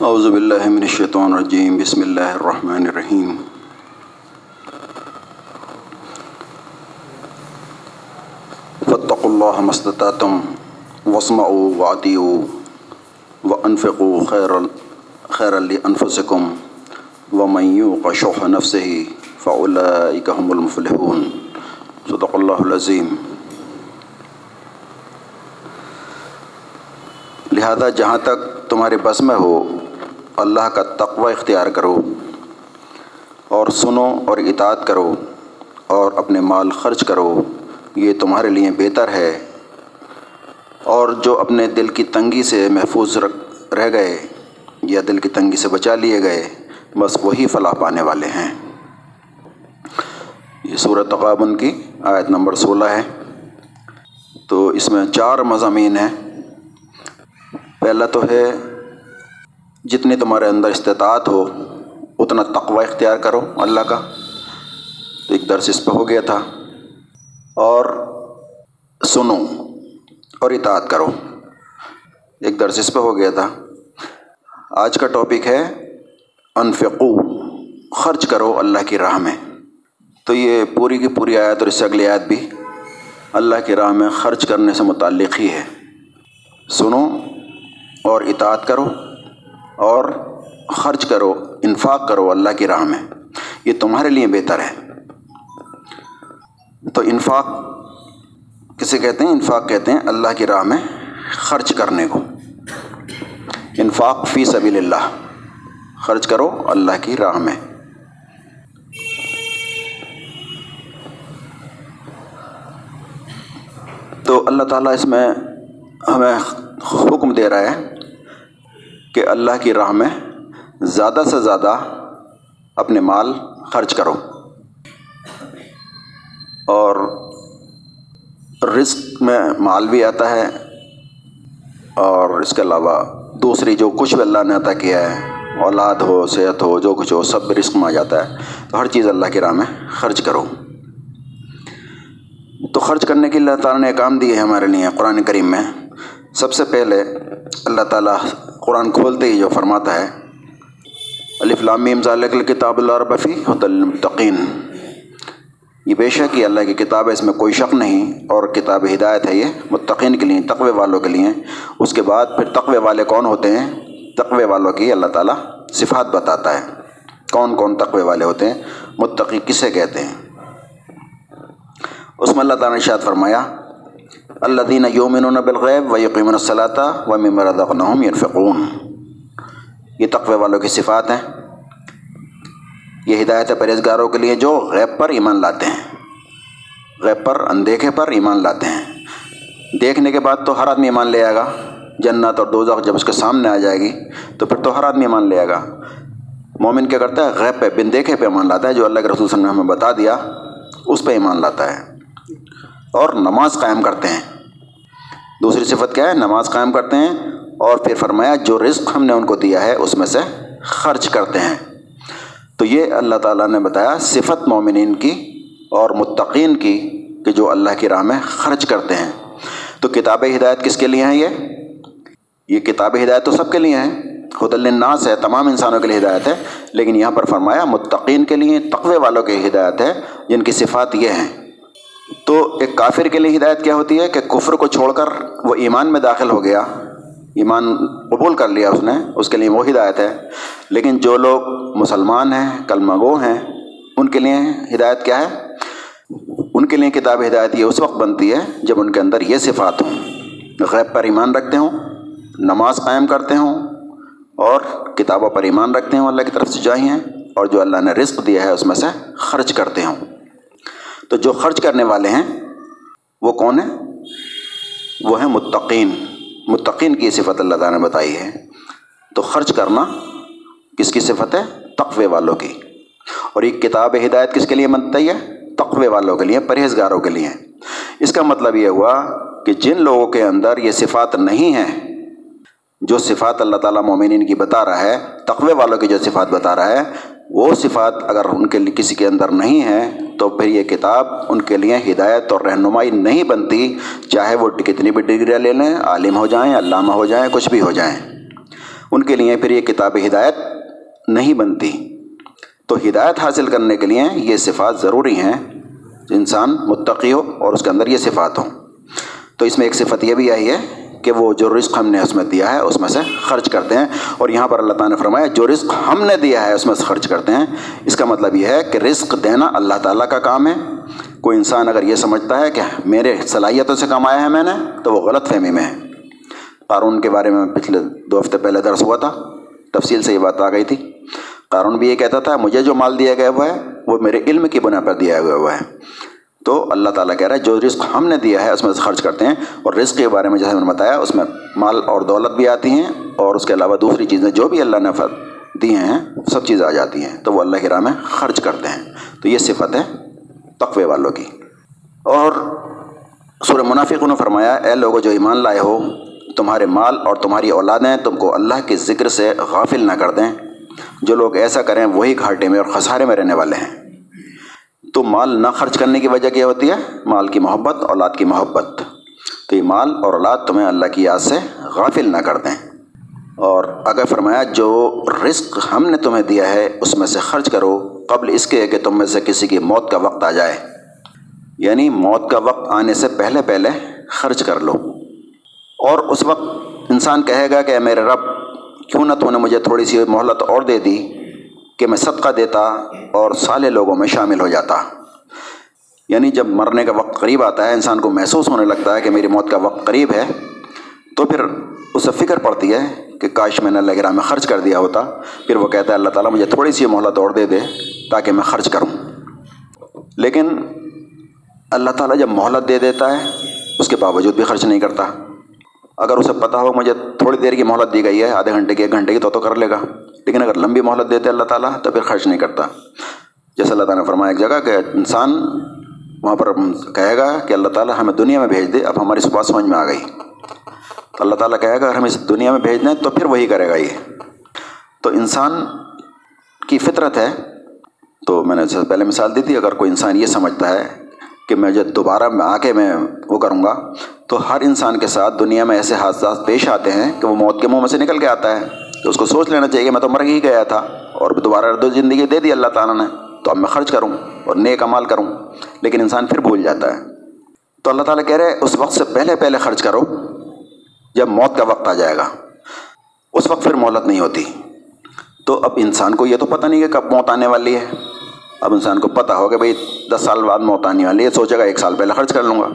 اعوذ باللہ من الشیطان الرجیم، بسم اللہ الرحمن الرحیم۔ فاتقوا اللہ مستطعتم واسمعوا وعطیعوا وانفقوا خیرا خیرا لانفسکم ومن یوق شح نفسه فاولئک هم المفلحون۔ صدق اللہ العظیم۔ لہذا جہاں تک تمہارے بس میں ہو اللہ کا تقوی اختیار کرو اور سنو اور اطاعت کرو اور اپنے مال خرچ کرو، یہ تمہارے لیے بہتر ہے۔ اور جو اپنے دل کی تنگی سے محفوظ رہ گئے یا دل کی تنگی سے بچا لیے گئے، بس وہی فلاح پانے والے ہیں۔ یہ صورت تقابن کی آیت نمبر سولہ ہے۔ تو اس میں چار مضامین ہیں۔ پہلا تو ہے جتنی تمہارے اندر استطاعت ہو، اتنا تقوی اختیار کرو اللہ کا۔ تو ایک درس اس پہ ہو گیا تھا۔ اور سنو اور اطاعت کرو۔ ایک درس اس پہ ہو گیا تھا۔ آج کا ٹاپک ہے، انفقو، خرچ کرو اللہ کی راہ میں۔ تو یہ پوری کی پوری آیت اور اس سے اگلی آیت بھی اللہ کی راہ میں خرچ کرنے سے متعلق ہی ہے۔ سنو اور اطاعت کرو۔ اور خرچ کرو، انفاق کرو، اللہ کی راہ میں۔ یہ تمہارے لیے بہتر ہے۔ تو انفاق کسے کہتے ہیں؟ انفاق کہتے ہیں اللہ کی راہ میں خرچ کرنے کو۔ انفاق فی سبیل اللہ خرچ کرو اللہ کی راہ میں۔ تو اللہ تعالیٰ اس میں ہمیں حکم دے رہا ہے۔ کہ اللہ کی راہ میں زیادہ سے زیادہ اپنے مال خرچ کرو اور رزق میں مال بھی آتا ہے اور اس کے علاوہ دوسری جو کچھ بھی اللہ نے عطا کیا ہے، اولاد ہو، صحت ہو، جو کچھ ہو، سب رزق میں آ جاتا ہے۔ تو ہر چیز اللہ کی راہ میں خرچ کرو۔ تو خرچ کرنے کے اللہ تعالیٰ نے کام دیے ہیں ہمارے لیے قرآن کریم میں۔ سب سے پہلے اللہ تعالیٰ قرآن کھولتے ہی جو فرماتا ہے الفلام ذالک الکتاب اللہ ربفی المتقین یہ بے شک یہ اللہ کی کتاب ہے، اس میں کوئی شک نہیں، اور کتاب ہدایت ہے یہ متقین کے لیے، تقوی والوں کے لیے۔ اس کے بعد پھر تقوی والے کون ہوتے ہیں؟ تقوی والوں کی اللہ تعالیٰ صفات بتاتا ہے۔ کون کون تقوی والے ہوتے ہیں؟ متقی کسے کہتے ہیں؟ اس میں اللہ تعالیٰ نے شاد فرمایا اللہ دین یومن بالغیب و یقین الصلاطہ و ممردنحم یرفقون یہ تقوی والوں کی صفات ہیں۔ یہ ہدایت پرہزگاروں کے لیے جو غیب پر ایمان لاتے ہیں۔ غیب پر اندیکھے پر ایمان لاتے ہیں۔ دیکھنے کے بعد تو ہر آدمی ایمان لے آئے گا۔ جنت اور دوزخ جب اس کے سامنے آ جائے گی، تو پھر تو ہر آدمی ایمان لے آئے گا۔ مومن کیا کرتا ہے؟ غیب پہ بن دیکھے پہ ایمان لاتا ہے، جو اللہ کے رسول صلی اللہ علیہ وسلم نے ہمیں بتا دیا، اس پہ ایمان لاتا ہے۔ اور نماز قائم کرتے ہیں۔ دوسری صفت کیا ہے؟ نماز قائم کرتے ہیں اور پھر فرمایا جو رزق ہم نے ان کو دیا ہے اس میں سے خرچ کرتے ہیں۔ تو یہ اللہ تعالیٰ نے بتایا صفت مومنین کی اور متقین کی کہ جو اللہ کی راہ میں خرچ کرتے ہیں۔ تو کتاب ہدایت کس کے لیے ہیں یہ؟ یہ کتاب ہدایت تو سب کے لیے ہیں۔ خود الناس ہے، تمام انسانوں کے لیے ہدایت ہے۔ لیکن یہاں پر فرمایا متقین کے لیے، تقوی والوں کی ہدایت ہے۔ جن کی صفات یہ ہیں۔ تو ایک کافر کے لیے ہدایت کیا ہوتی ہے کہ کفر کو چھوڑ کر وہ ایمان میں داخل ہو گیا، ایمان قبول کر لیا اس نے، اس کے لیے وہ ہدایت ہے۔ لیکن جو لوگ مسلمان ہیں، کلمہ گو ہیں، ان کے لیے ہدایت کیا ہے؟ ان کے لیے کتاب ہدایت یہ اس وقت بنتی ہے جب ان کے اندر یہ صفات ہوں۔ غیب پر ایمان رکھتے ہوں، نماز قائم کرتے ہوں، اور کتابوں پر ایمان رکھتے ہوں، اللہ کی طرف سے جائی ہیں اور جو اللہ نے رزق دیا ہے، اس میں سے خرچ کرتے ہوں۔ تو جو خرچ کرنے والے ہیں، وہ کون ہیں؟ وہ ہیں متقین۔ متقین کی صفت اللہ تعالیٰ نے بتائی ہے۔ تو خرچ کرنا کس کی صفت ہے؟ تقوی والوں کی۔ اور یہ کتاب ہدایت کس کے لیے بنتی ہے؟ تقوی والوں کے لیے، پرہیزگاروں کے لیے۔ اس کا مطلب یہ ہوا کہ جن لوگوں کے اندر یہ صفات نہیں ہیں، جو صفات اللہ تعالیٰ مومنین کی بتا رہا ہے، تقوی والوں کی جو صفات بتا رہا ہے وہ صفات اگر ان کے لیے کسی کے اندر نہیں ہے تو پھر یہ کتاب ان کے لیے ہدایت اور رہنمائی نہیں بنتی۔ چاہے وہ کتنی بھی ڈگریاں لے لیں، عالم ہو جائیں، علامہ ہو جائیں، کچھ بھی ہو جائیں۔ ان کے لیے پھر یہ کتاب ہدایت نہیں بنتی۔ تو ہدایت حاصل کرنے کے لیے یہ صفات ضروری ہیں۔ انسان متقی ہو اور اس کے اندر یہ صفات ہوں۔ تو اس میں ایک صفت یہ بھی آئی ہے کہ وہ جو رزق ہم نے اس میں دیا ہے، اس میں سے خرچ کرتے ہیں۔ اور یہاں پر اللہ تعالیٰ نے فرمایا، جو رزق ہم نے دیا ہے، اس میں سے خرچ کرتے ہیں۔ اس کا مطلب یہ ہے کہ رزق دینا اللہ تعالیٰ کا کام ہے۔ کوئی انسان اگر یہ سمجھتا ہے کہ میرے صلاحیتوں سے کمایا ہے میں نے، تو وہ غلط فہمی میں ہے۔ قارون کے بارے میں پچھلے دو ہفتے پہلے درس ہوا تھا۔ تفصیل سے یہ بات آ گئی تھی۔ قارون بھی یہ کہتا تھا، مجھے جو مال دیا گیا ہوا ہے، وہ میرے علم کی بنا پر دیا گیا ہوا ہے۔ تو اللہ تعالیٰ کہہ رہا ہے، جو رزق ہم نے دیا ہے اس میں سے خرچ کرتے ہیں اور رزق کے بارے میں جیسے میں نے بتایا، اس میں مال اور دولت بھی آتی ہیں اور اس کے علاوہ دوسری چیزیں جو بھی اللہ نے دی ہیں، سب چیزیں آ جاتی ہیں، تو وہ اللہ کی راہ میں خرچ کرتے ہیں۔ تو یہ صفت ہے تقوی والوں کی۔ اور سورہ منافق نے فرمایا، اے لوگوں جو ایمان لائے ہو، تمہارے مال اور تمہاری اولادیں تم کو اللہ کے ذکر سے غافل نہ کر دیں۔ جو لوگ ایسا کریں، وہی گھاٹے میں اور خسارے میں رہنے والے ہیں۔ تو مال نہ خرچ کرنے کی وجہ کیا ہوتی ہے؟ مال کی محبت، اولاد کی محبت۔ تو یہ مال اور اولاد تمہیں اللہ کی یاد سے غافل نہ کر دیں۔ اور اگر فرمایا جو رزق ہم نے تمہیں دیا ہے، اس میں سے خرچ کرو، قبل اس کے کہ تم میں سے کسی کی موت کا وقت آ جائے۔ یعنی موت کا وقت آنے سے پہلے پہلے خرچ کر لو۔ اور اس وقت انسان کہے گا کہ میرے رب، کیوں نہ تو نے مجھے تھوڑی سی مہلت اور دے دی کہ میں صدقہ دیتا اور سالے لوگوں میں شامل ہو جاتا۔ یعنی جب مرنے کا وقت قریب آتا ہے، انسان کو محسوس ہونے لگتا ہے کہ میری موت کا وقت قریب ہے، تو پھر اسے فکر پڑتی ہے کہ کاش میں نے اللہ گرہ میں خرچ کر دیا ہوتا۔ پھر وہ کہتا ہے، اللہ تعالیٰ مجھے تھوڑی سی مہلت اور دے دے تاکہ میں خرچ کروں۔ لیکن اللہ تعالیٰ جب مہلت دے دیتا ہے، اس کے باوجود بھی خرچ نہیں کرتا۔ اگر اسے پتہ ہو مجھے تھوڑی دیر کی مہلت دی گئی ہے، آدھے گھنٹے کی ایک گھنٹے کی، تو تو کر لے گا۔ لیکن اگر لمبی مہلت دیتے اللہ تعالیٰ تو پھر خرچ نہیں کرتا۔ جیسے اللہ تعالیٰ نے فرمایا ایک جگہ کہ انسان وہاں پر کہے گا کہ اللہ تعالیٰ ہمیں دنیا میں بھیج دے، اب ہماری اس بات سمجھ میں آ گئی۔ تو اللہ تعالیٰ کہے گا اگر ہم اس دنیا میں بھیج دیں تو پھر وہی کرے گا یہ۔ تو انسان کی فطرت ہے۔ تو میں نے پہلے مثال دی تھی، اگر کوئی انسان یہ سمجھتا ہے کہ میں جب دوبارہ میں آ کے میں وہ کروں گا، تو ہر انسان کے ساتھ دنیا میں ایسے حادثات پیش آتے ہیں کہ وہ موت کے منہ میں سے نکل کے آتا ہے۔ تو اس کو سوچ لینا چاہیے کہ میں تو مر ہی گیا تھا اور دوبارہ دو زندگی دے دی اللہ تعالیٰ نے، تو اب میں خرچ کروں اور نیک عمال کروں۔ لیکن انسان پھر بھول جاتا ہے۔ تو اللہ تعالیٰ کہہ رہے اس وقت سے پہلے پہلے خرچ کرو، جب موت کا وقت آ جائے گا۔ اس وقت پھر مہلت نہیں ہوتی۔ تو اب انسان کو یہ تو پتہ نہیں کہ کب موت آنے والی ہے۔ اب انسان کو پتہ ہو کہ بھائی، دس سال بعد موت آنے والی ہے، سوچے گا ایک سال پہلے خرچ کر لوں گا۔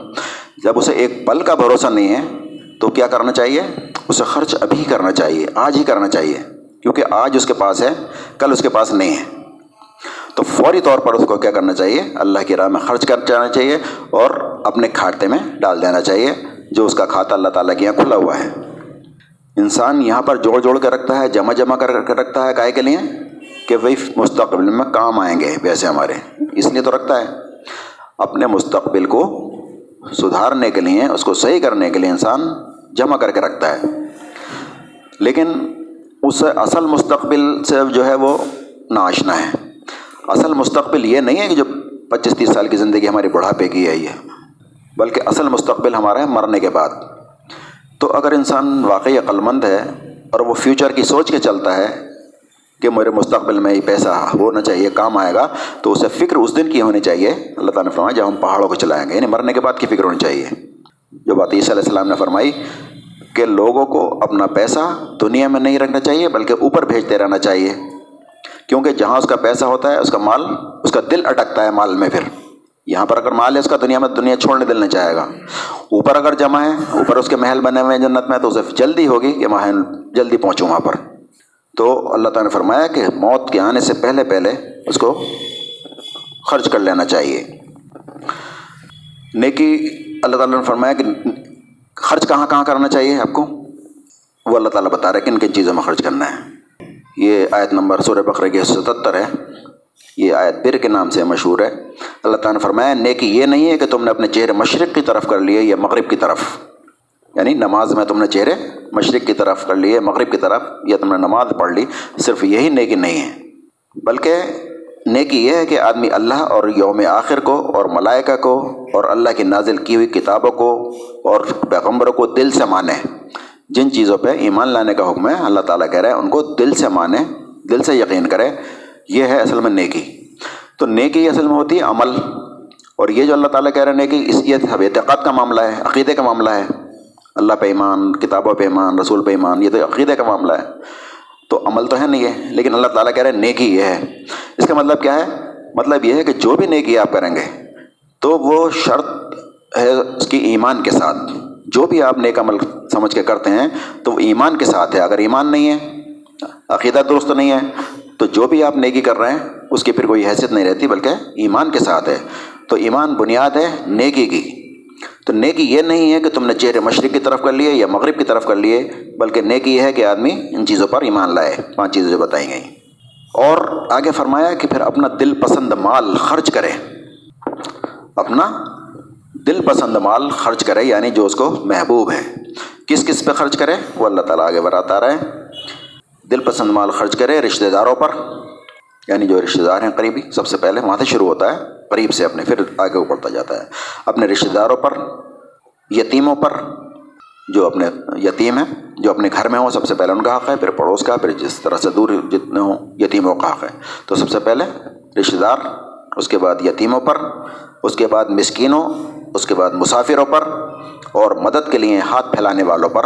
جب اسے ایک پل کا بھروسہ نہیں ہے تو کیا کرنا چاہیے؟ اسے خرچ ابھی کرنا چاہیے، آج ہی کرنا چاہیے، کیونکہ آج اس کے پاس ہے، کل اس کے پاس نہیں ہے۔ تو فوری طور پر اس کو کیا کرنا چاہیے؟ اللہ کی راہ میں خرچ کر جانا چاہیے اور اپنے کھاتے میں ڈال دینا چاہیے، جو اس کا کھاتا اللہ تعالیٰ کے یہاں کھلا ہوا ہے۔ انسان یہاں پر جوڑ جوڑ کر رکھتا ہے، جمع جمع کر کے رکھتا ہے گائے کے لیے کہ وہی مستقبل میں کام آئیں گے پیسے ہمارے۔ اس لیے تو رکھتا ہے۔ اپنے مستقبل کو سدھارنے کے لیے، اس کو صحیح کرنے کے لیے انسان جمع کر کے رکھتا ہے۔ لیکن اس اصل مستقبل سے جو ہے وہ ناشنا ہے۔ اصل مستقبل یہ نہیں ہے کہ جو پچیس تیس سال کی زندگی ہماری بڑھاپے کی ہے یہ بلکہ اصل مستقبل ہمارا ہے مرنے کے بعد۔ تو اگر انسان واقعی عقلمند ہے اور وہ فیوچر کی سوچ کے چلتا ہے کہ میرے مستقبل میں یہ پیسہ ہونا چاہیے، کام آئے گا، تو اسے فکر اس دن کی ہونی چاہیے۔ اللہ تعالیٰ نے فرمایا، جب ہم پہاڑوں کو چلائیں گے یعنی مرنے کے بعد کی فکر ہونی چاہیے۔ جو بات عیسیٰ علیہ السلام نے فرمائی کہ لوگوں کو اپنا پیسہ دنیا میں نہیں رکھنا چاہیے، بلکہ اوپر بھیجتے رہنا چاہیے۔ کیونکہ جہاں اس کا پیسہ ہوتا ہے، اس کا مال، اس کا دل اٹکتا ہے مال میں پھر۔ یہاں پر اگر مال ہے، اس کا دنیا میں دنیا چھوڑنے دل نہیں چاہے گا۔ اوپر اگر جمع ہے، اوپر اس کے محل بنے ہوئے ہیں جنت میں، تو اسے جلدی ہوگی کہ میں جلدی پہنچوں وہاں پر۔ تو اللہ تعالیٰ نے فرمایا کہ موت کے آنے سے پہلے پہلے اس کو خرچ کر لینا چاہیے۔ نیکی، اللہ تعالیٰ نے فرمایا کہ خرچ کہاں کہاں کرنا چاہیے آپ کو؟ وہ اللہ تعالیٰ بتا رہے ہیں کن کن چیزوں میں خرچ کرنا ہے۔ یہ آیت نمبر سورہ بقرہ کی ستتر ہے۔ یہ آیت بر کے نام سے مشہور ہے۔ اللہ تعالیٰ نے فرمایا، نیکی یہ نہیں ہے کہ تم نے اپنے چہرے مشرق کی طرف کر لیے یا مغرب کی طرف۔ یعنی نماز میں تم نے چہرے مشرق کی طرف کر لیے، مغرب کی طرف، یا تم نے نماز پڑھ لی، صرف یہی نیکی نہیں ہے۔ بلکہ نیکی یہ ہے کہ آدمی اللہ اور یوم آخر کو اور ملائکہ کو اور اللہ کی نازل کی ہوئی کتابوں کو اور پیغمبروں کو دل سے مانے۔ جن چیزوں پہ ایمان لانے کا حکم ہے، اللہ تعالیٰ کہہ رہے ہیں ان کو دل سے مانے، دل سے یقین کرے۔ یہ ہے اصل میں نیکی۔ تو نیکی اصل میں ہوتی ہے عمل۔ اور یہ جو اللہ تعالیٰ کہہ رہے ہیں نیکی، اس یہ اعتقاد کا معاملہ ہے، عقیدے کا معاملہ ہے۔ اللہ پہ ایمان، کتابوں پہ ایمان، رسول پہ ایمان، یہ تو عقیدے کا معاملہ ہے۔ تو عمل تو ہے نہیں ہے، لیکن اللہ تعالیٰ کہہ رہے ہیں نیکی یہ ہے۔ اس کا مطلب کیا ہے؟ مطلب یہ ہے کہ جو بھی نیکی آپ کریں گے، تو وہ شرط ہے اس کی ایمان کے ساتھ۔ جو بھی آپ نیک عمل سمجھ کے کرتے ہیں، تو وہ ایمان کے ساتھ ہے۔ اگر ایمان نہیں ہے، عقیدہ درست نہیں ہے، تو جو بھی آپ نیکی کر رہے ہیں، اس کی پھر کوئی حیثیت نہیں رہتی، بلکہ ایمان کے ساتھ ہے۔ تو ایمان بنیاد ہے نیکی کی۔ تو نیکی یہ نہیں ہے کہ تم نے چہرے مشرق کی طرف کر لیے یا مغرب کی طرف کر لیے، بلکہ نیکی یہ ہے کہ آدمی ان چیزوں پر ایمان لائے۔ پانچ چیزیں جو بتائی گئیں۔ اور آگے فرمایا کہ پھر اپنا دل پسند مال خرچ کرے۔ اپنا دل پسند مال خرچ کرے یعنی جو اس کو محبوب ہے۔ کس کس پہ خرچ کرے؟ وہ اللہ تعالیٰ آگے بڑھاتا رہے۔ دل پسند مال خرچ کرے رشتہ داروں پر۔ یعنی جو رشتہ دار ہیں قریبی، سب سے پہلے وہاں سے شروع ہوتا ہے، قریب سے اپنے، پھر آگے بڑھتا جاتا ہے۔ اپنے رشتہ داروں پر، یتیموں پر، جو اپنے یتیم ہیں، جو اپنے گھر میں ہوں، سب سے پہلے ان کا حق ہے، پھر پڑوس کا، پھر جس طرح سے دور جتنے ہوں، یتیموں کا حق ہے۔ تو سب سے پہلے رشتہ دار، اس کے بعد یتیموں پر، اس کے بعد مسکینوں، اس کے بعد مسافروں پر، اور مدد کے لیے ہاتھ پھیلانے والوں پر،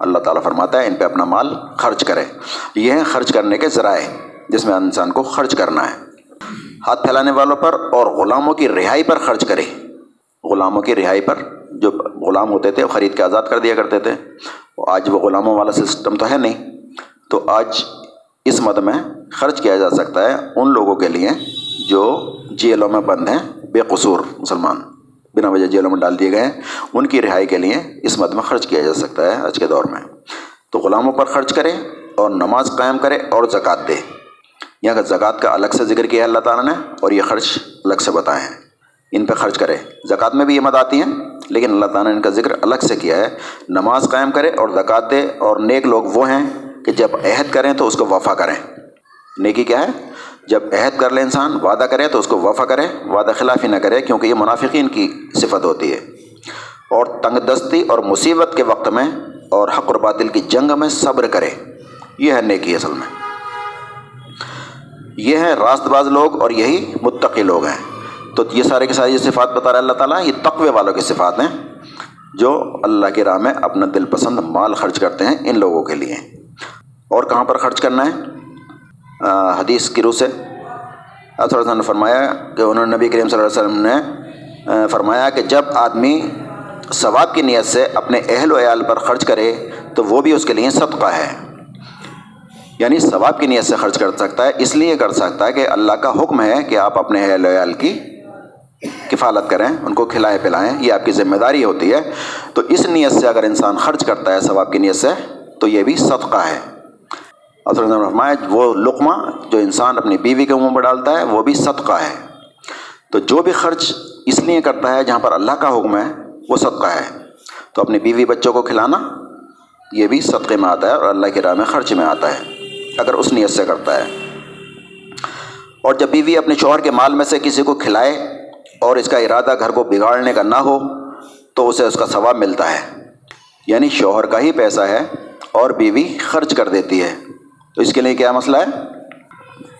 اللہ تعالیٰ فرماتا ہے، ان پہ اپنا مال خرچ کرے یہ ہیں خرچ کرنے کے ذرائع۔ جس میں انسان کو خرچ کرنا ہے۔ ہاتھ پھیلانے والوں پر اور غلاموں کی رہائی پر خرچ کرے۔ غلاموں کی رہائی پر جو غلام ہوتے تھے، وہ خرید کے آزاد کر دیا کرتے تھے۔ آج وہ غلاموں والا سسٹم تو ہے نہیں۔ تو آج اس مد میں خرچ کیا جا سکتا ہے ان لوگوں کے لیے جو جیلوں میں بند ہیں، بے قصور مسلمان، بنا وجہ جیلوں میں ڈال دیے گئے ہیں۔ ان کی رہائی کے لیے اس مد میں خرچ کیا جا سکتا ہے آج کے دور میں۔ تو غلاموں پر خرچ کرے اور نماز قائم کرے اور زکوٰۃ دے۔ یہاں کا زکوٰۃ کا الگ سے ذکر کیا ہے اللہ تعالیٰ نے اور یہ خرچ الگ سے بتائے ہیں، ان پہ خرچ کرے۔ زکوٰۃ میں بھی یہ مد آتی ہیں، لیکن اللہ تعالیٰ نے ان کا ذکر الگ سے کیا ہے۔ نماز قائم کرے اور زکوٰۃ دے اور نیک لوگ وہ ہیں کہ جب عہد کریں تو اس کو وفا کریں۔ نیکی کیا ہے؟ جب عہد کر لے انسان، وعدہ کرے تو اس کو وفا کرے، وعدہ خلافی نہ کرے، کیونکہ یہ منافقین کی صفت ہوتی ہے۔ اور تنگ دستی اور مصیبت کے وقت میں اور حق اور باطل کی جنگ میں صبر کرے۔ یہ ہے نیکی اصل میں۔ یہ ہیں راست باز لوگ اور یہی متقی لوگ ہیں۔ تو یہ سارے کے سارے یہ صفات بتا رہا ہے اللہ تعالیٰ، یہ تقوی والوں کی صفات ہیں، جو اللہ کی راہ میں اپنا دل پسند مال خرچ کرتے ہیں ان لوگوں کے لیے۔ اور کہاں پر خرچ کرنا ہے؟ حدیث کی روح سے۔ وسلم نے فرمایا کہ انہوں نے نبی کریم صلی اللہ علیہ وسلم نے فرمایا کہ جب آدمی ثواب کی نیت سے اپنے اہل و عیال پر خرچ کرے تو وہ بھی اس کے لیے صدقہ ہے۔ یعنی ثواب کی نیت سے خرچ کر سکتا ہے، اس لیے کر سکتا ہے کہ اللہ کا حکم ہے کہ آپ اپنے اہل عیال کی کفالت کریں، ان کو کھلائیں پلائیں، یہ آپ کی ذمہ داری ہوتی ہے۔ تو اس نیت سے اگر انسان خرچ کرتا ہے ثواب کی نیت سے، تو یہ بھی صدقہ ہے۔ فرمایا، وہ لقمہ جو انسان اپنی بیوی کے منہ میں ڈالتا ہے، وہ بھی صدقہ ہے۔ تو جو بھی خرچ اس لیے کرتا ہے جہاں پر اللہ کا حکم ہے، وہ صدقہ ہے۔ تو اپنی بیوی بچوں کو کھلانا، یہ بھی صدقے میں آتا ہے اور اللہ کی راہ میں خرچ میں آتا ہے۔ اگر اس نیت سے کرتا ہے۔ اور جب بیوی اپنے شوہر کے مال میں سے کسی کو کھلائے اور اس کا ارادہ گھر کو بگاڑنے کا نہ ہو، تو اسے اس کا ثواب ملتا ہے۔ یعنی شوہر کا ہی پیسہ ہے اور بیوی خرچ کر دیتی ہے۔ تو اس کے لیے کیا مسئلہ ہے؟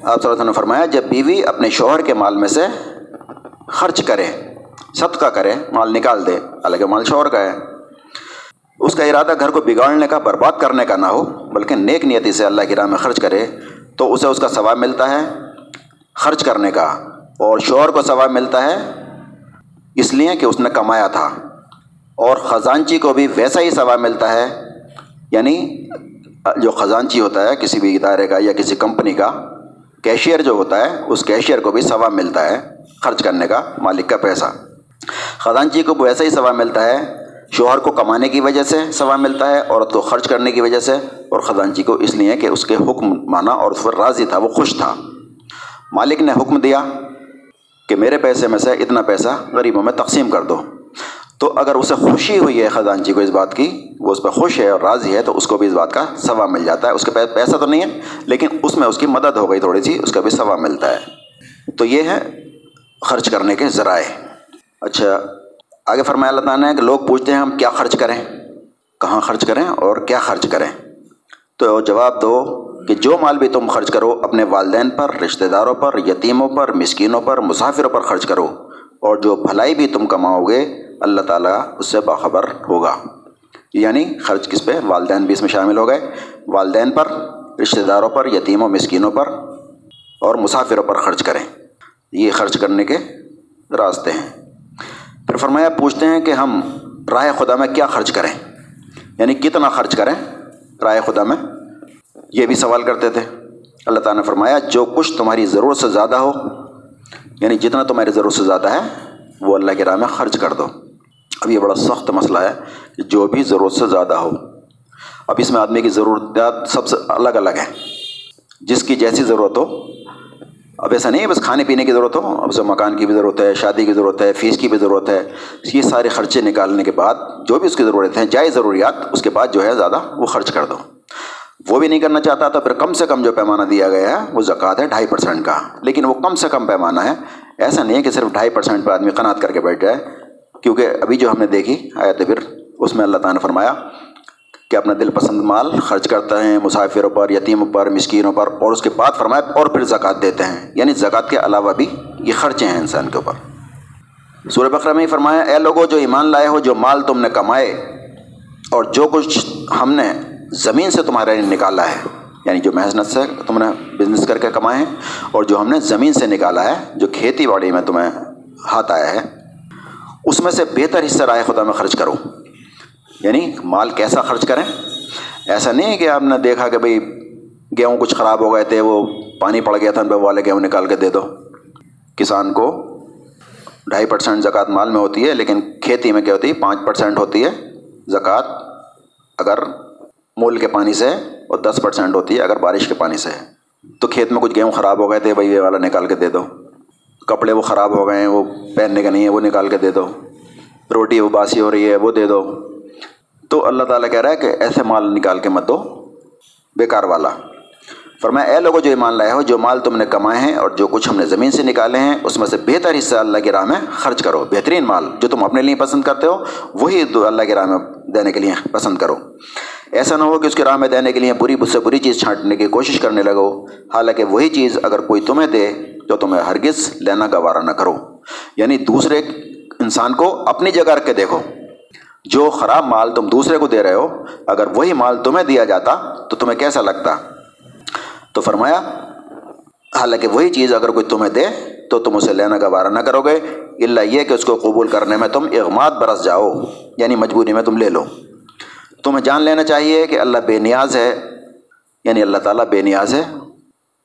آپ صلی اللہ نے فرمایا، جب بیوی اپنے شوہر کے مال میں سے خرچ کرے، صدقہ کرے، مال نکال دے، حالانکہ مال شوہر کا ہے۔ اس کا ارادہ گھر کو بگاڑنے کا، برباد کرنے کا نہ ہو، بلکہ نیک نیتی سے اللہ کی راہ میں خرچ کرے، تو اسے اس کا ثواب ملتا ہے خرچ کرنے کا، اور شوہر کو ثواب ملتا ہے اس لیے کہ اس نے کمایا تھا۔ اور خزانچی کو بھی ویسا ہی ثواب ملتا ہے یعنی جو خزانچی ہوتا ہے، کسی بھی ادارے کا یا کسی کمپنی کا کیشیئر جو ہوتا ہے، اس کیشیئر کو بھی ثواب ملتا ہے خرچ کرنے کا مالک کا پیسہ۔ خزانچی کو ویسا ہی ثواب ملتا ہے شوہر کو کمانے کی وجہ سے ثواب ملتا ہے، عورت کو خرچ کرنے کی وجہ سے، اور خزانچی کو اس لیے کہ اس کے حکم مانا اور اس پر راضی تھا، وہ خوش تھا۔ مالک نے حکم دیا کہ میرے پیسے میں سے اتنا پیسہ غریبوں میں تقسیم کر دو۔ تو اگر اسے خوشی ہوئی ہے خزانچی کو اس بات کی، وہ اس پہ خوش ہے اور راضی ہے، تو اس کو بھی اس بات کا ثواب مل جاتا ہے۔ اس کے پاس پیسہ تو نہیں ہے، لیکن اس میں اس کی مدد ہو گئی تھوڑی سی، اس کا بھی ثواب ملتا ہے۔ تو یہ ہے خرچ کرنے کے ذرائع۔ اچھا آگے فرمایا اللہ تعالیٰ نے کہ لوگ پوچھتے ہیں ہم کیا خرچ کریں؟ کہاں خرچ کریں اور کیا خرچ کریں؟ تو جواب دو کہ جو مال بھی تم خرچ کرو، اپنے والدین پر، رشتہ داروں پر، یتیموں پر، مسکینوں پر، مسافروں پر خرچ کرو اور جو بھلائی بھی تم کماؤ گے، اللہ تعالیٰ اس سے باخبر ہوگا۔ یعنی خرچ کس پہ؟ والدین بھی اس میں شامل ہو گئے۔ والدین پر، رشتہ داروں پر، یتیموں، مسکینوں پر اور مسافروں پر خرچ کریں۔ یہ خرچ کرنے کے راستے ہیں۔ پھر فرمایا، پوچھتے ہیں کہ ہم رائے خدا میں کیا خرچ کریں؟ یعنی کتنا خرچ کریں رائے خدا میں؟ یہ بھی سوال کرتے تھے۔ اللہ تعالیٰ نے فرمایا، جو کچھ تمہاری ضرورت سے زیادہ ہو یعنی جتنا تمہاری ضرورت سے زیادہ ہے، وہ اللہ کے راہ میں خرچ کر دو۔ اب یہ بڑا سخت مسئلہ ہے کہ جو بھی ضرورت سے زیادہ ہو۔ اب اس میں آدمی کی ضرورت سب سے الگ الگ ہیں۔ جس کی جیسی ضرورت ہو اب ایسا نہیں ہے، بس کھانے پینے کی ضرورت ہو، اب اسے مکان کی بھی ضرورت ہے، شادی کی ضرورت ہے، فیس کی بھی ضرورت ہے۔ یہ سارے خرچے نکالنے کے بعد جو بھی اس کی ضرورت ہیں جائے ضروریات، اس کے بعد جو ہے زیادہ وہ خرچ کر دو۔ وہ بھی نہیں کرنا چاہتا تو پھر کم سے کم جو پیمانہ دیا گیا ہے، وہ زکوٰۃ ہے ڈھائی پرسینٹ کا۔ لیکن وہ کم سے کم پیمانہ ہے۔ ایسا نہیں ہے کہ صرف ڈھائی پرسینٹ پہ آدمی قناعت کر کے بیٹھ جائے کیونکہ ابھی جو ہم نے دیکھی آیا تو پھر، اس میں اللہ تعالیٰ نے فرمایا کہ اپنا دل پسند مال خرچ کرتے ہیں مسافروں پر، یتیموں پر، مسکینوں پر اور اس کے بعد فرمایا اور پھر زکوٰۃ دیتے ہیں۔ یعنی زکوٰۃ کے علاوہ بھی یہ خرچے ہیں انسان کے اوپر۔ سورہ بقرہ میں ہی فرمایا، اے لوگوں جو ایمان لائے ہو، جو مال تم نے کمائے اور جو کچھ ہم نے زمین سے تمہارے نکالا ہے یعنی جو محنت سے تم نے بزنس کر کے کمائے ہیں، اور جو ہم نے زمین سے نکالا ہے، جو کھیتی باڑی میں تمہیں ہاتھ آیا ہے، اس میں سے بہتر حصہ رائے خدا میں خرچ کرو۔ یعنی مال کیسا خرچ کریں؟ ایسا نہیں ہے کہ آپ نے دیکھا کہ بھائی گیہوں کچھ خراب ہو گئے تھے، وہ پانی پڑ گیا تھا والے گیہوں نکال کے دے دو۔ کسان کو ڈھائی پرسینٹ زکوٰۃ مال میں ہوتی ہے، لیکن کھیتی میں کیا ہوتی ہے؟ پانچ پرسینٹ ہوتی ہے زکوٰۃ۔ اگر مول کے پانی سے اور دس پرسینٹ ہوتی ہے، اگر بارش کے پانی سے۔ ہے تو کھیت میں کچھ گیہوں خراب ہو گئے تھے بھائی یہ والا نکال کے دے دو۔ کپڑے وہ خراب ہو گئے ہیں، وہ پہننے کا نہیں ہے وہ نکال کے دے دو۔ روٹی وہ باسی ہو رہی ہے، وہ دے دو۔ تو اللہ تعالیٰ کہہ رہا ہے کہ ایسے مال نکال کے مت دو، بیکار والا۔ فرمایا، اے لوگوں جو ایمان لائے ہو، جو مال تم نے کمائے ہیں اور جو کچھ ہم نے زمین سے نکالے ہیں، اس میں سے بہتر حصہ اللہ کی راہ میں خرچ کرو۔ بہترین مال جو تم اپنے لیے پسند کرتے ہو، وہی اللہ کی راہ میں دینے کے لیے پسند کرو۔ ایسا نہ ہو کہ اس کی راہ میں دینے کے لیے بری بس سے بری چیز چھانٹنے کی کوشش کرنے لگو۔ حالانکہ وہی چیز اگر کوئی تمہیں دے، تو تمہیں ہرگز لینا گوارا نہ کرو۔ یعنی دوسرے انسان کو اپنی جگہ رکھ کے دیکھو۔ جو خراب مال تم دوسرے کو دے رہے ہو، اگر وہی مال تمہیں دیا جاتا، تو تمہیں کیسا لگتا؟ تو فرمایا، حالانکہ وہی چیز اگر کوئی تمہیں دے، تو تم اسے لینا گوارا نہ کرو گے اللہ یہ کہ اس کو قبول کرنے میں تم اغماد برس جاؤ یعنی مجبوری میں تم لے لو۔ تمہیں جان لینا چاہیے کہ اللہ بے نیاز ہے یعنی اللہ تعالیٰ بے نیاز ہے۔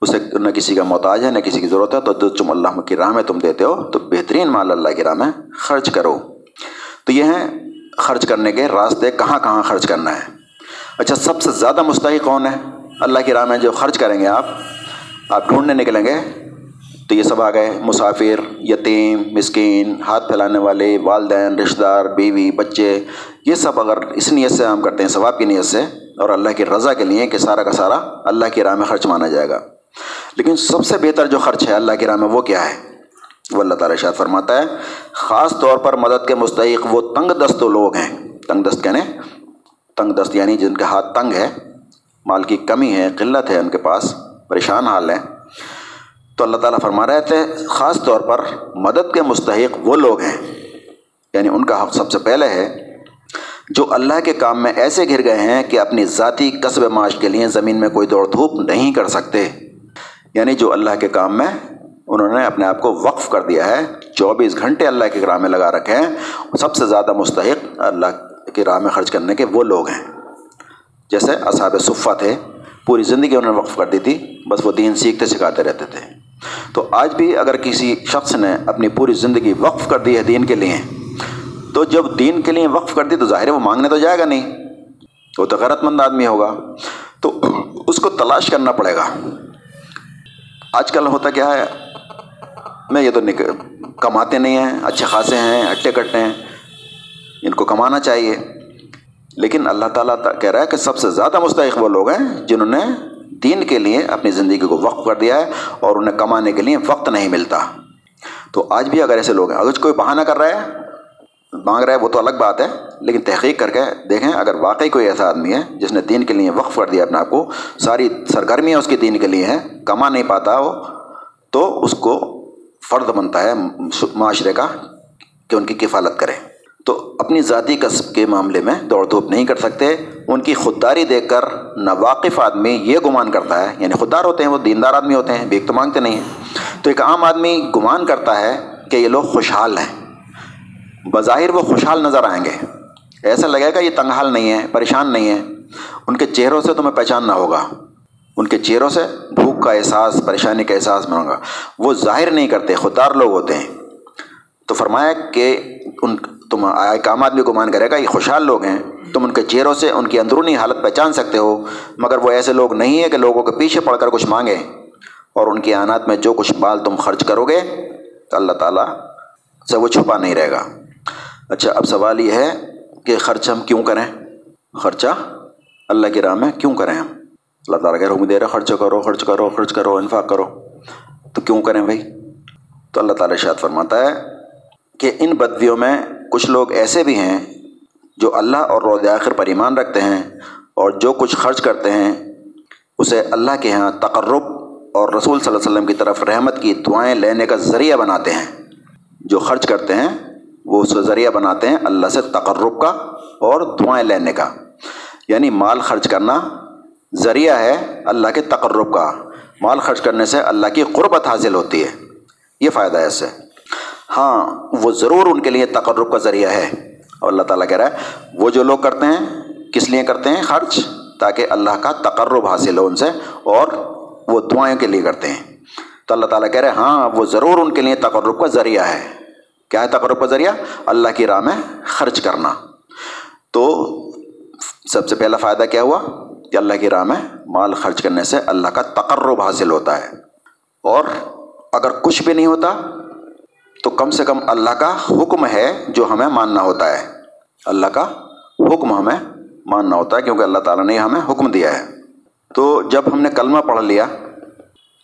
اسے نہ کسی کا محتاج ہے، نہ کسی کی ضرورت ہے، تو تم اللہ کی راہ میں تم دیتے ہو، تو بہترین مال اللہ کی راہ میں خرچ کرو۔ تو یہ ہیں خرچ کرنے کے راستے کہاں کہاں خرچ کرنا ہے؟ اچھا سب سے زیادہ مستحق کون ہے؟ اللہ کی راہ میں جو خرچ کریں گے آپ آپ ڈھونڈنے نکلیں گے۔ تو یہ سب آ گئے، مسافر، یتیم، مسکین، ہاتھ پھیلانے والے، والدین رشتہ دار بیوی، بچے۔ یہ سب اگر اس نیت سے ہم کرتے ہیں، ثواب کی نیت سے، اور اللہ کی رضا کے لیے کہ سارا کا سارا اللہ کی راہ میں خرچ مانا جائے گا۔ لیکن سب سے بہتر جو خرچ ہے اللہ کی راہ میں وہ کیا ہے؟ وہ اللہ تعالیٰ شاید فرماتا ہے، خاص طور پر مدد کے مستحق وہ تنگ دست لوگ ہیں۔ تنگ دست کہنے؟ تنگ دست یعنی جن کے ہاتھ تنگ ہے، مال کی کمی ہے، قلت ہے ان کے پاس، پریشان حال ہے تو اللہ تعالیٰ فرما رہے تھے، خاص طور پر مدد کے مستحق وہ لوگ ہیں۔ یعنی ان کا حق سب سے پہلے ہے، جو اللہ کے کام میں ایسے گر گئے ہیں کہ اپنی ذاتی قصب معاش کے لیے زمین میں کوئی دوڑ دھوپ نہیں کر سکتے۔ یعنی جو اللہ کے کام میں انہوں نے اپنے آپ کو وقف کر دیا ہے۔ چوبیس گھنٹے اللہ کے راہ میں لگا رکھے ہیں۔ سب سے زیادہ مستحق اللہ کی راہ میں خرچ کرنے کے وہ لوگ ہیں۔ جیسے اصحاب صفہ تھے، پوری زندگی انہوں نے وقف کر دی تھی، بس وہ دین سیکھتے سکھاتے رہتے تھے۔ تو آج بھی اگر کسی شخص نے اپنی پوری زندگی وقف کر دی ہے دین کے لیے، تو جب دین کے لیے وقف کر دی تو ظاہر ہے وہ مانگنے تو جائے گا نہیں۔ وہ تو غیرت مند آدمی ہوگا۔ تو اس کو تلاش کرنا پڑے گا۔ آج کل ہوتا کیا ہے؟ میں یہ تو کماتے نہیں ہیں، اچھے خاصے ہیں اٹے کٹے ہیں، ان کو کمانا چاہیے۔ لیکن اللہ تعالیٰ کہہ رہا ہے کہ سب سے زیادہ مستحق وہ لوگ ہیں جنہوں نے دین کے لیے اپنی زندگی کو وقف کر دیا ہے اور انہیں کمانے کے لیے وقت نہیں ملتا۔ تو آج بھی اگر ایسے لوگ ہیں، اگر کوئی بہانہ کر رہا ہے، مانگ رہا ہے، وہ تو الگ بات ہے، لیکن تحقیق کر کے دیکھیں، اگر واقعی کوئی ایسا آدمی ہے جس نے دین کے لیے وقف کر دیا اپنے آپ کو، ساری سرگرمیاں اس کی دین کے لیے ہیں، کما نہیں پاتا وہ، تو اس کو فرد بنتا ہے معاشرے کا کہ ان کی کفالت کرے تو اپنی ذاتی قصب کے معاملے میں دوڑ دھوپ نہیں کر سکتے۔ ان کی خودداری دیکھ کر ناواقف آدمی یہ گمان کرتا ہے یعنی خوددار ہوتے ہیں، وہ دیندار آدمی ہوتے ہیں بیک تو مانگتے نہیں ہیں۔ تو ایک عام آدمی گمان کرتا ہے کہ یہ لوگ خوشحال ہیں۔ بظاہر وہ خوشحال نظر آئیں گے۔ ایسا لگے گا یہ تنگ حال نہیں ہے، پریشان نہیں ہے۔ ان کے چہروں سے تمہیں پہچاننا ہوگا۔ ان کے چہروں سے بھوک کا احساس، پریشانی کا احساس میں ہوگا وہ ظاہر نہیں کرتے، خوددار لوگ ہوتے ہیں۔ تو فرمایا کہ ان، تم ایک عام آدمی گمان کرے گا، یہ خوشحال لوگ ہیں۔ تم ان کے چہروں سے ان کی اندرونی حالت پہچان سکتے ہو، مگر وہ ایسے لوگ نہیں ہیں کہ لوگوں کے پیچھے پڑھ کر کچھ مانگے۔ اور ان کی آنات میں جو کچھ بال تم خرچ کرو گے، تو اللہ تعالیٰ سے وہ چھپا نہیں رہے گا۔ اچھا اب سوال یہ ہے کہ خرچ ہم کیوں کریں؟ خرچہ اللہ کی راہ میں کیوں کریں ہم؟ اللہ تعالیٰ کے حکم دے رہے خرچ کرو خرچ کرو خرچ کرو، انفاق کرو۔ تو کیوں کریں بھائی؟ تو اللہ تعالیٰ شاد فرماتا ہے کہ ان بدویوں میں کچھ لوگ ایسے بھی ہیں جو اللہ اور روز آخر پر ایمان رکھتے ہیں اور جو کچھ خرچ کرتے ہیں، اسے اللہ کے یہاں تقرب اور رسول صلی اللہ علیہ وسلم کی طرف رحمت کی دعائیں لینے کا ذریعہ بناتے ہیں۔ جو خرچ کرتے ہیں، وہ اس کا ذریعہ بناتے ہیں اللہ سے تقرب کا اور دعائیں لینے کا۔ یعنی مال خرچ کرنا ذریعہ ہے اللہ کے تقرب کا۔ مال خرچ کرنے سے اللہ کی قربت حاصل ہوتی ہے۔ یہ فائدہ ہے اس سے۔ ہاں وہ ضرور ان کے لیے تقرب کا ذریعہ ہے۔ اور اللہ تعالیٰ کہہ رہا ہے، وہ جو لوگ کرتے ہیں، کس لیے کرتے ہیں؟ خرچ، تاکہ اللہ کا تقرب حاصل ہو ان سے۔ اور وہ دعائیں کے لیے کرتے ہیں۔ تو اللہ تعالیٰ کہہ رہے ہیں ہاں وہ ضرور ان کے لیے تقرب کا ذریعہ ہے۔ کیا ہے تقرب کا ذریعہ؟ اللہ کی راہ میں خرچ کرنا۔ تو سب سے پہلا فائدہ کیا ہوا؟ کہ اللہ کی راہ میں مال خرچ کرنے سے اللہ کا تقرب حاصل ہوتا ہے۔ اور اگر کچھ بھی نہیں ہوتا، تو کم سے کم اللہ کا حکم ہے جو ہمیں ماننا ہوتا ہے۔ اللہ کا حکم ہمیں ماننا ہوتا ہے، کیونکہ اللہ تعالیٰ نے ہمیں حکم دیا ہے۔ تو جب ہم نے کلمہ پڑھ لیا،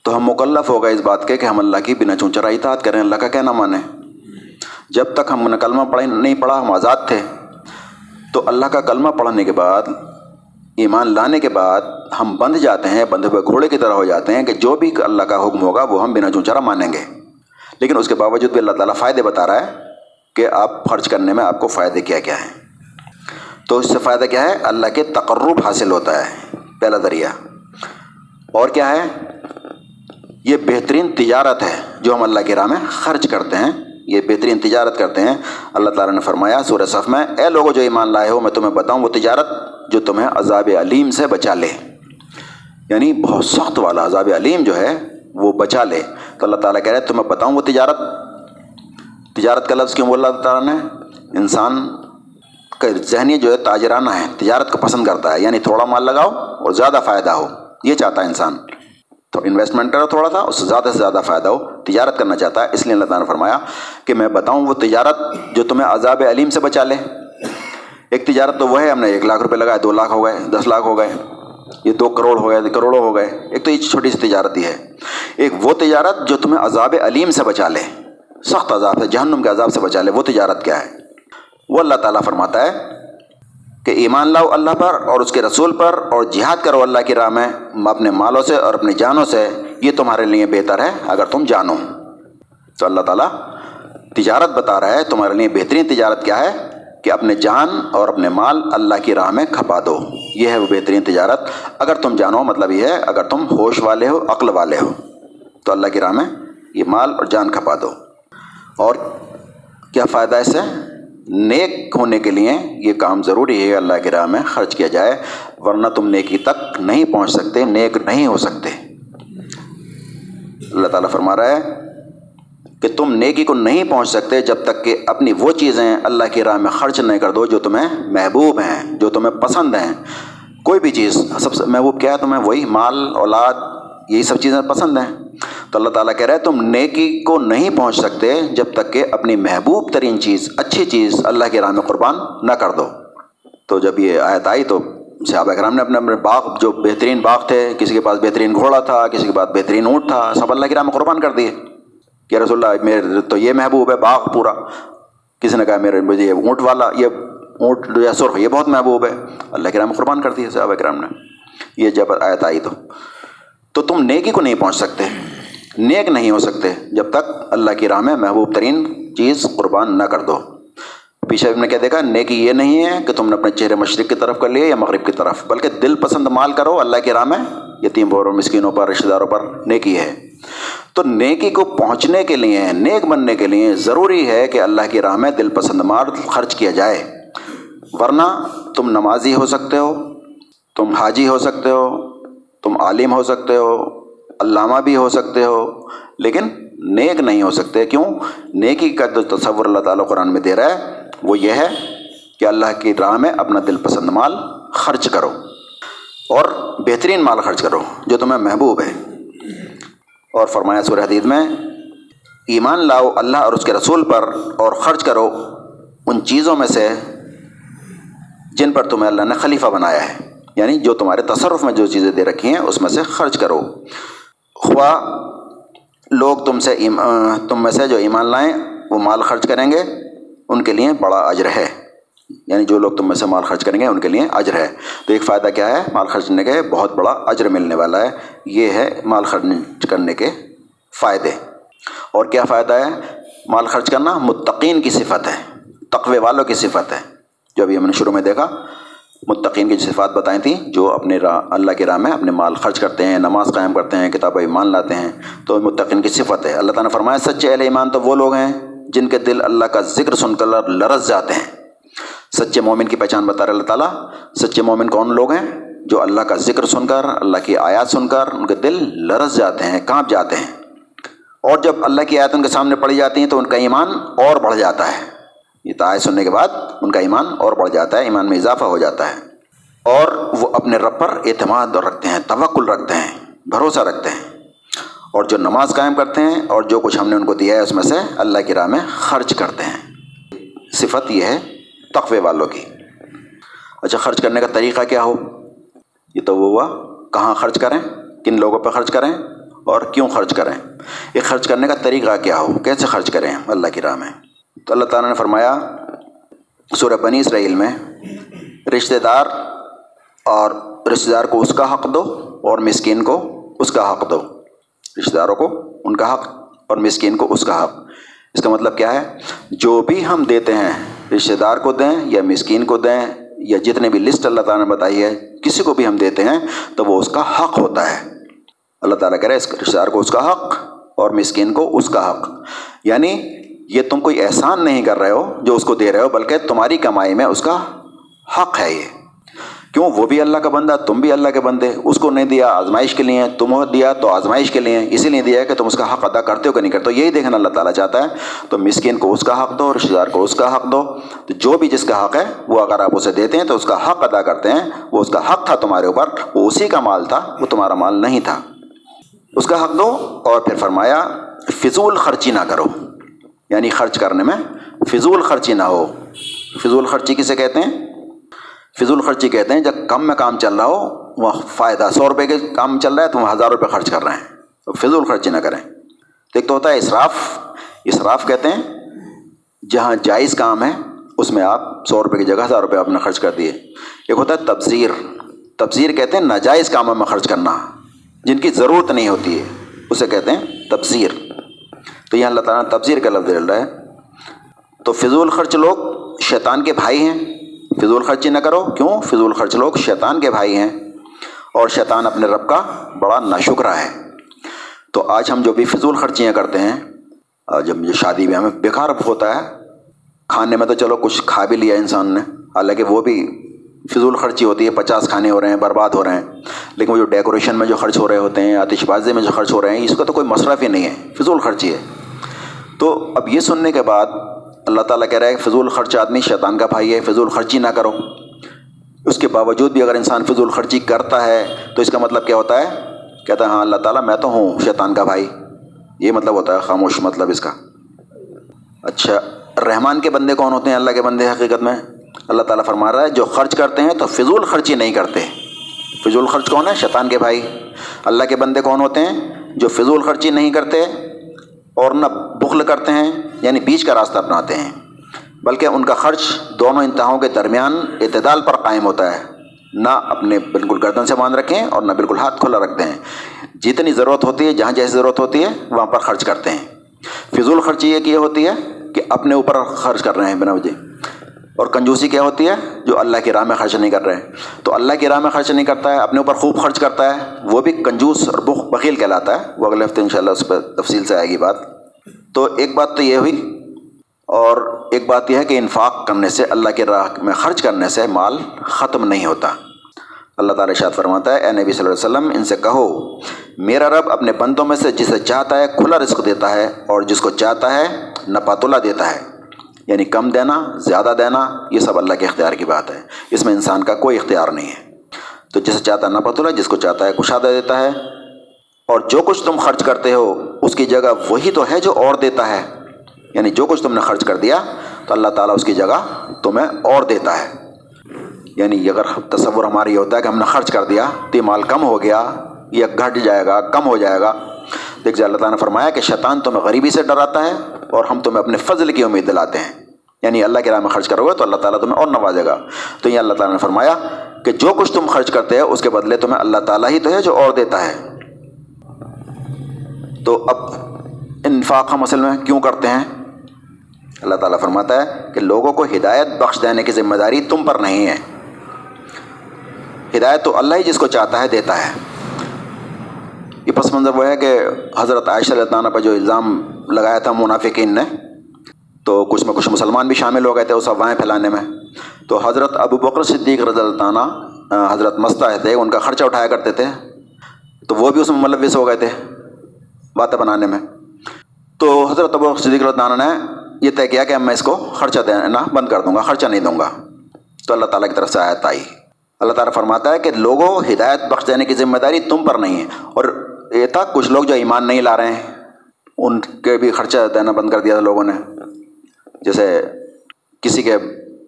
تو ہم مکلف ہو گئے اس بات کے کہ ہم اللہ کی بنا چونچرا اطاعت کریں، اللہ کا کہنا مانیں جب تک ہم نے کلمہ پڑھ نہیں پڑھا، ہم آزاد تھے۔ تو اللہ کا کلمہ پڑھنے کے بعد ایمان لانے کے بعد ہم بندھ جاتے ہیں بندھے ہوئے گھوڑے کی طرح ہو جاتے ہیں کہ جو بھی اللہ کا حکم ہوگا وہ ہم بنا چونچرا مانیں گے۔ لیکن اس کے باوجود بھی اللہ تعالیٰ فائدے بتا رہا ہے کہ آپ خرچ کرنے میں آپ کو فائدے کیا کیا ہیں۔ تو اس سے فائدہ کیا ہے؟ اللہ کے تقرب حاصل ہوتا ہے، پہلا ذریعہ۔ اور کیا ہے؟ یہ بہترین تجارت ہے جو ہم اللہ کی راہ میں خرچ کرتے ہیں۔ یہ بہترین تجارت کرتے ہیں۔ اللہ تعالیٰ نے فرمایا سورہ صف میں، اے لوگوں جو ایمان لائے ہو، میں تمہیں بتاؤں وہ تجارت جو تمہیں عذاب علیم سے بچا لے۔ یعنی بہت سخت والا عذاب علیم جو ہے، وہ بچا لے۔ تو اللہ تعالیٰ کہہ رہے تو میں بتاؤں وہ تجارت۔ تجارت کا لفظ کیوں بول اللہ تعالیٰ نے؟ انسان کا ذہنی جو ہے، تاجرانہ ہے، تجارت کو پسند کرتا ہے۔ یعنی تھوڑا مال لگاؤ اور زیادہ فائدہ ہو۔ یہ چاہتا ہے انسان۔ تو انویسٹمنٹ کرو تھوڑا تھا اس سے زیادہ سے زیادہ فائدہ ہو۔ تجارت کرنا چاہتا ہے۔ اس لیے اللہ تعالیٰ نے فرمایا کہ میں بتاؤں وہ تجارت جو تمہیں عذاب علیم سے بچا لے۔ ایک تجارت تو وہ ہے، ہم نے ایک لاکھ روپے لگائے، دو لاکھ ہو گئے، دس لاکھ ہو گئے، یہ دو کروڑ ہو گئے، کروڑوں ہو گئے۔ ایک تو یہ چھوٹی سی تجارت ہی ہے۔ ایک وہ تجارت جو تمہیں عذاب علیم سے بچا لے، سخت عذاب سے جہنم کے عذاب سے بچا لے، وہ تجارت کیا ہے؟ وہ اللہ تعالیٰ فرماتا ہے کہ ایمان لاؤ اللہ پر اور اس کے رسول پر اور جہاد کرو اللہ کی راہ میں، اپنے مالوں سے اور اپنی جانوں سے، یہ تمہارے لیے بہتر ہے اگر تم جانو۔ تو اللہ تعالیٰ تجارت بتا رہا ہے، تمہارے لیے بہترین تجارت کیا ہے؟ کہ اپنے جان اور اپنے مال اللہ کی راہ میں کھپا دو۔ یہ ہے وہ بہترین تجارت۔ اگر تم جانو مطلب یہ ہے، اگر تم ہوش والے ہو، عقل والے ہو، تو اللہ کی راہ میں یہ مال اور جان کھپا دو۔ اور کیا فائدہ اس سے؟ نیک ہونے کے لیے یہ کام ضروری ہے، اللہ کی راہ میں خرچ کیا جائے، ورنہ تم نیکی تک نہیں پہنچ سکتے، نیک نہیں ہو سکتے۔ اللہ تعالیٰ فرما رہا ہے کہ تم نیکی کو نہیں پہنچ سکتے جب تک کہ اپنی وہ چیزیں اللہ کی راہ میں خرچ نہیں کر دو جو تمہیں محبوب ہیں، جو تمہیں پسند ہیں۔ کوئی بھی چیز، سب سے محبوب کیا ہے تمہیں؟ وہی مال، اولاد، یہی سب چیزیں پسند ہیں۔ تو اللہ تعالیٰ کہہ رہے ہیں تم نیکی کو نہیں پہنچ سکتے جب تک کہ اپنی محبوب ترین چیز، اچھی چیز اللہ کی راہ میں قربان نہ کر دو۔ تو جب یہ آیت آئی تو صحابہ کرام نے اپنے اپنے باغ، جو بہترین باغ تھے، کسی کے پاس بہترین گھوڑا تھا، کسی کے پاس بہترین اونٹ تھا، سب اللہ کی راہ میں قربان کر دیے۔ کہ رسول اللہ، میرے تو یہ محبوب ہے، باغ پورا۔ کسی نے کہا، میرے مجھے یہ اونٹ والا، یہ اونٹ یا سرخ، یہ بہت محبوب ہے۔ اللہ کے رام قربان کر دیا صحابہ کرام نے۔ یہ جب آیت آئی تو تو تم نیکی کو نہیں پہنچ سکتے۔ نیک نہیں ہو سکتے۔ جب تک اللہ کی راہ میں محبوب ترین چیز قربان نہ کر دو۔ پیچھے نے کیا دیکھا، نیکی یہ نہیں ہے کہ تم نے اپنے چہرے مشرق کی طرف کر لیے یا مغرب کی طرف، بلکہ دل پسند مال کرو۔ اللہ کی راہ میں یتیم بوروں مسکینوں پر، رشتہ داروں پر نیکی ہے۔ تو نیکی کو پہنچنے کے لیے، نیک بننے کے لیے ضروری ہے کہ اللہ کی راہ میں دل پسند مال خرچ کیا جائے۔ ورنہ تم نمازی ہو سکتے ہو، تم حاجی ہو سکتے ہو، تم عالم ہو سکتے ہو، علامہ بھی ہو سکتے ہو، لیکن نیک نہیں ہو سکتے۔ کیوں؟ نیکی کا جو تصور اللہ تعالیٰ قرآن میں دے رہا ہے، وہ یہ ہے کہ اللہ کی راہ میں اپنا دل پسند مال خرچ کرو اور بہترین مال خرچ کرو جو تمہیں محبوب ہے۔ اور فرمایا سورہ حدید میں، ایمان لاؤ اللہ اور اس کے رسول پر اور خرچ کرو ان چیزوں میں سے جن پر تمہیں اللہ نے خلیفہ بنایا ہے۔ یعنی جو تمہارے تصرف میں جو چیزیں دے رکھی ہیں، اس میں سے خرچ کرو۔ خواہ لوگ تم سے تم میں سے جو ایمان لائیں، وہ مال خرچ کریں گے۔ ان کے لیے بڑا اجر ہے۔ یعنی جو لوگ تم میں سے مال خرچ کریں گے ان کے لیے اجر ہے۔ تو ایک فائدہ کیا ہے؟ مال خرچ کرنے کے بہت بڑا اجر ملنے والا ہے۔ یہ ہے مال خرچ کرنے کے فائدے۔ اور کیا فائدہ ہے؟ مال خرچ کرنا متقین کی صفت ہے۔ تقوی والوں کی صفت ہے۔ جو ابھی ہم نے شروع میں دیکھا، متقین کی صفات بتائیں تھیں، جو اپنے راہ اللہ کے راہ میں اپنے مال خرچ کرتے ہیں، نماز قائم کرتے ہیں، کتاب ایمان لاتے ہیں، تو متقین کی صفت ہے۔ اللہ تعالیٰ نے فرمایا، سچے اہل ایمان تو وہ لوگ ہیں جن کے دل اللہ کا ذکر سن کر لرز جاتے ہیں۔ سچے مومن کی پہچان بتا رہے اللہ تعالیٰ۔ سچے مومن کون لوگ ہیں؟ جو اللہ کا ذکر سن کر، اللہ کی آیات سن کر، ان کے دل لرز جاتے ہیں، کانپ جاتے ہیں۔ اور جب اللہ کی آیات ان کے سامنے پڑھی جاتی ہیں تو ان کا ایمان اور بڑھ جاتا ہے۔ یہ تو سننے کے بعد ان کا ایمان اور بڑھ جاتا ہے، ایمان میں اضافہ ہو جاتا ہے۔ اور وہ اپنے رب پر اعتماد رکھتے ہیں، توکل رکھتے ہیں، بھروسہ رکھتے ہیں۔ اور جو نماز قائم کرتے ہیں اور جو کچھ ہم نے ان کو دیا ہے، اس میں سے اللہ کی راہ میں خرچ کرتے ہیں۔ صفت یہ ہے تقوی والوں کی۔ اچھا خرچ کرنے کا طریقہ کیا ہو؟ یہ تو وہ ہوا، کہاں خرچ کریں؟ کن لوگوں پہ خرچ کریں؟ اور کیوں خرچ کریں؟ یہ خرچ کرنے کا طریقہ کیا ہو؟ کیسے خرچ کریں اللہ کی راہ میں۔ تو اللہ تعالیٰ نے فرمایا، سورہ بنی اسرائیل میں رشتہ دار اور رشتہ دار کو اس کا حق دو اور مسکین کو اس کا حق دو۔ رشتہ داروں کو ان کا حق اور مسکین کو اس کا حق۔ اس کا مطلب کیا ہے؟ جو بھی ہم دیتے ہیں رشتہ دار کو دیں یا مسکین کو دیں یا جتنے بھی لسٹ اللہ تعالیٰ نے بتائی ہے، کسی کو بھی ہم دیتے ہیں تو وہ اس کا حق ہوتا ہے۔ اللہ تعالیٰ کہہ رہے اس رشتہ دار کو اس کا حق اور مسکین کو اس کا حق۔ یعنی یہ تم کوئی احسان نہیں کر رہے ہو جو اس کو دے رہے ہو، بلکہ تمہاری کمائی میں اس کا حق ہے یہ۔ کیوں؟ وہ بھی اللہ کا بندہ، تم بھی اللہ کے بندے۔ اس کو نہیں دیا، آزمائش کے لیے تم دیا تو آزمائش کے لیے۔ اسی لیے دیا کہ تم اس کا حق ادا کرتے ہو کہ نہیں کرتے ہو۔ یہی دیکھنا اللہ تعالیٰ چاہتا ہے۔ تو مسکین کو اس کا حق دو رشتے دار کو اس کا حق دو۔ تو جو بھی جس کا حق ہے، وہ اگر آپ اسے دیتے ہیں تو اس کا حق ادا کرتے ہیں۔ وہ اس کا حق تھا تمہارے اوپر، وہ اسی کا مال تھا، وہ تمہارا مال نہیں تھا۔ اس کا حق دو اور پھر فرمایا، فضول خرچی نہ کرو۔ یعنی خرچ کرنے میں فضول خرچی نہ ہو۔ فضول خرچی کسے کہتے ہیں؟ فضول خرچی کہتے ہیں، جب کم میں کام چل رہا ہو وہ فائدہ سو روپے کے کام چل رہا ہے، تو وہ ہزار روپے خرچ کر رہے ہیں۔ تو فضول خرچی نہ کریں۔ ایک تو ہوتا ہے اسراف۔ اسراف کہتے ہیں، جہاں جائز کام ہے، اس میں آپ سو روپے کی جگہ ہزار روپے آپ نے خرچ کر دیے۔ ایک ہوتا ہے تبذیر۔ تبذیر کہتے ہیں، ناجائز کاموں میں خرچ کرنا، جن کی ضرورت نہیں ہوتی ہے، اسے کہتے ہیں تبذیر۔ تو یہ اللہ تعالیٰ تبذیر کا لفظ ڈل رہا ہے۔ تو فضول خرچ لوگ شیطان کے بھائی ہیں فضول خرچی نہ کرو۔ کیوں؟ فضول خرچ لوگ شیطان کے بھائی ہیں اور شیطان اپنے رب کا بڑا ناشکرہ ہے۔ تو آج ہم جو بھی فضول خرچیاں کرتے ہیں جب یہ شادی میں ہمیں بیکار ہوتا ہے۔ کھانے میں تو چلو کچھ کھا بھی لیا انسان نے۔ حالانکہ وہ بھی فضول خرچی ہوتی ہے۔ پچاس کھانے ہو رہے ہیں، برباد ہو رہے ہیں۔ لیکن وہ جو ڈیکوریشن میں جو خرچ ہو رہے ہوتے ہیں، آتش بازی میں جو خرچ ہو رہے ہیں، اس کا تو کوئی مصرف ہی نہیں ہے۔ فضول خرچی ہے۔ تو اب یہ سننے کے بعد اللہ تعالیٰ کہہ رہا ہے فضول خرچ آدمی شیطان کا بھائی ہے، فضول خرچی نہ کرو۔ اس کے باوجود بھی اگر انسان فضول خرچی کرتا ہے، تو اس کا مطلب کیا ہوتا ہے؟ کہتا ہے ہاں اللہ تعالیٰ، میں تو ہوں شیطان کا بھائی۔ یہ مطلب ہوتا ہے، خاموش مطلب اس کا۔ اچھا رحمان کے بندے کون ہوتے ہیں؟ اللہ کے بندے حقیقت میں۔ اللہ تعالیٰ فرما رہا ہے، جو خرچ کرتے ہیں تو فضول خرچی نہیں کرتے۔ فضول خرچ کون ہے؟ شیطان کے بھائی۔ اللہ کے بندے کون ہوتے ہیں؟ جو فضول خرچی نہیں کرتے اور نہ بخل کرتے ہیں یعنی بیچ کا راستہ اپناتے ہیں۔ بلکہ ان کا خرچ دونوں انتہاؤں کے درمیان اعتدال پر قائم ہوتا ہے۔ نہ اپنے بالکل گردن سے باندھ رکھیں اور نہ بالکل ہاتھ کھلا رکھتے ہیں جتنی ضرورت ہوتی ہے، جہاں جیسی ضرورت ہوتی ہے، وہاں پر خرچ کرتے ہیں۔ فضول خرچی یہ یہ ہوتی ہے کہ اپنے اوپر خرچ کر رہے ہیں بنا وجہ۔ اور کنجوسی کیا ہوتی ہے، جو اللہ کی راہ میں خرچ نہیں کر رہے۔ ہیں تو اللہ کی راہ میں خرچ نہیں کرتا ہے، اپنے اوپر خوب خرچ کرتا ہے، وہ بھی کنجوس اور بخ بخیل کہلاتا ہے۔ وہ اگلے ہفتے ان شاء اللہ اس پہ تفصیل سے آئے گی بات۔ تو ایک بات تو یہ ہوئی اور ایک بات یہ ہے کہ انفاق کرنے سے اللہ کے راہ میں خرچ کرنے سے مال ختم نہیں ہوتا۔ اللہ تعالیٰ شاد فرماتا ہے، اے نبی صلی اللہ علیہ وسلم، ان سے کہو، میرا رب اپنے بندوں میں سے جسے چاہتا ہے کھلا رزق دیتا ہے اور جس کو چاہتا ہے نپاتولہ دیتا ہے۔ یعنی کم دینا، زیادہ دینا، یہ سب اللہ کے اختیار کی بات ہے۔ اس میں انسان کا کوئی اختیار نہیں ہے۔ تو جسے چاہتا ہے نپاتولہ، جس کو چاہتا ہے کشادہ دیتا ہے اور جو کچھ تم خرچ کرتے ہو، اس کی جگہ وہی تو ہے جو اور دیتا ہے۔ یعنی جو کچھ تم نے خرچ کر دیا، تو اللہ تعالیٰ اس کی جگہ تمہیں اور دیتا ہے۔ یعنی اگر تصور ہماری یہ ہوتا ہے کہ ہم نے خرچ کر دیا، تو یہ مال کم ہو گیا یا گھٹ جائے گا، کم ہو جائے گا۔ دیکھ جائے اللہ تعالیٰ نے فرمایا کہ شیطان تمہیں غریبی سے ڈراتا ہے اور ہم تمہیں اپنے فضل کی امید دلاتے ہیں۔ یعنی اللہ کے راہ میں خرچ کرو گے تو اللہ تعالیٰ تمہیں اور نوازے گا۔ تو یہ اللہ تعالیٰ نے فرمایا کہ جو کچھ تم خرچ کرتے ہو، اس کے بدلے تمہیں اللہ تعالیٰ ہی تو ہے جو اور دیتا ہے۔ تو اب انفاق ہم اصل میں کیوں کرتے ہیں؟ اللہ تعالیٰ فرماتا ہے کہ لوگوں کو ہدایت بخش دینے کی ذمہ داری تم پر نہیں ہے۔ ہدایت تو اللہ ہی جس کو چاہتا ہے دیتا ہے۔ یہ پس منظر وہ ہے کہ حضرت عائشہ اللہ تعالیٰ پر جو الزام لگایا تھا منافقین نے، تو کچھ میں کچھ مسلمان بھی شامل ہو گئے تھے اس افواہیں پھیلانے میں۔ تو حضرت ابو بکر صدیق رضی اللہ تعالیٰ حضرت مستہ تھے، ان کا خرچہ اٹھایا کرتے تھے۔ تو وہ بھی اس میں ملوث ہو گئے تھے۔ باتیں بنانے میں۔ تو حضرت ابو صدیق رضی نے یہ طے کیا کہ میں اس کو خرچہ دینا بند کر دوں گا، خرچہ نہیں دوں گا۔ تو اللہ تعالیٰ کی طرف سے آیت آئی۔ اللہ تعالیٰ فرماتا ہے کہ لوگوں ہدایت بخش دینے کی ذمہ داری تم پر نہیں ہے۔ اور یہ تھا، کچھ لوگ جو ایمان نہیں لا رہے ہیں، ان کے بھی خرچہ دینا بند کر دیا تھا لوگوں نے۔ جیسے کسی کے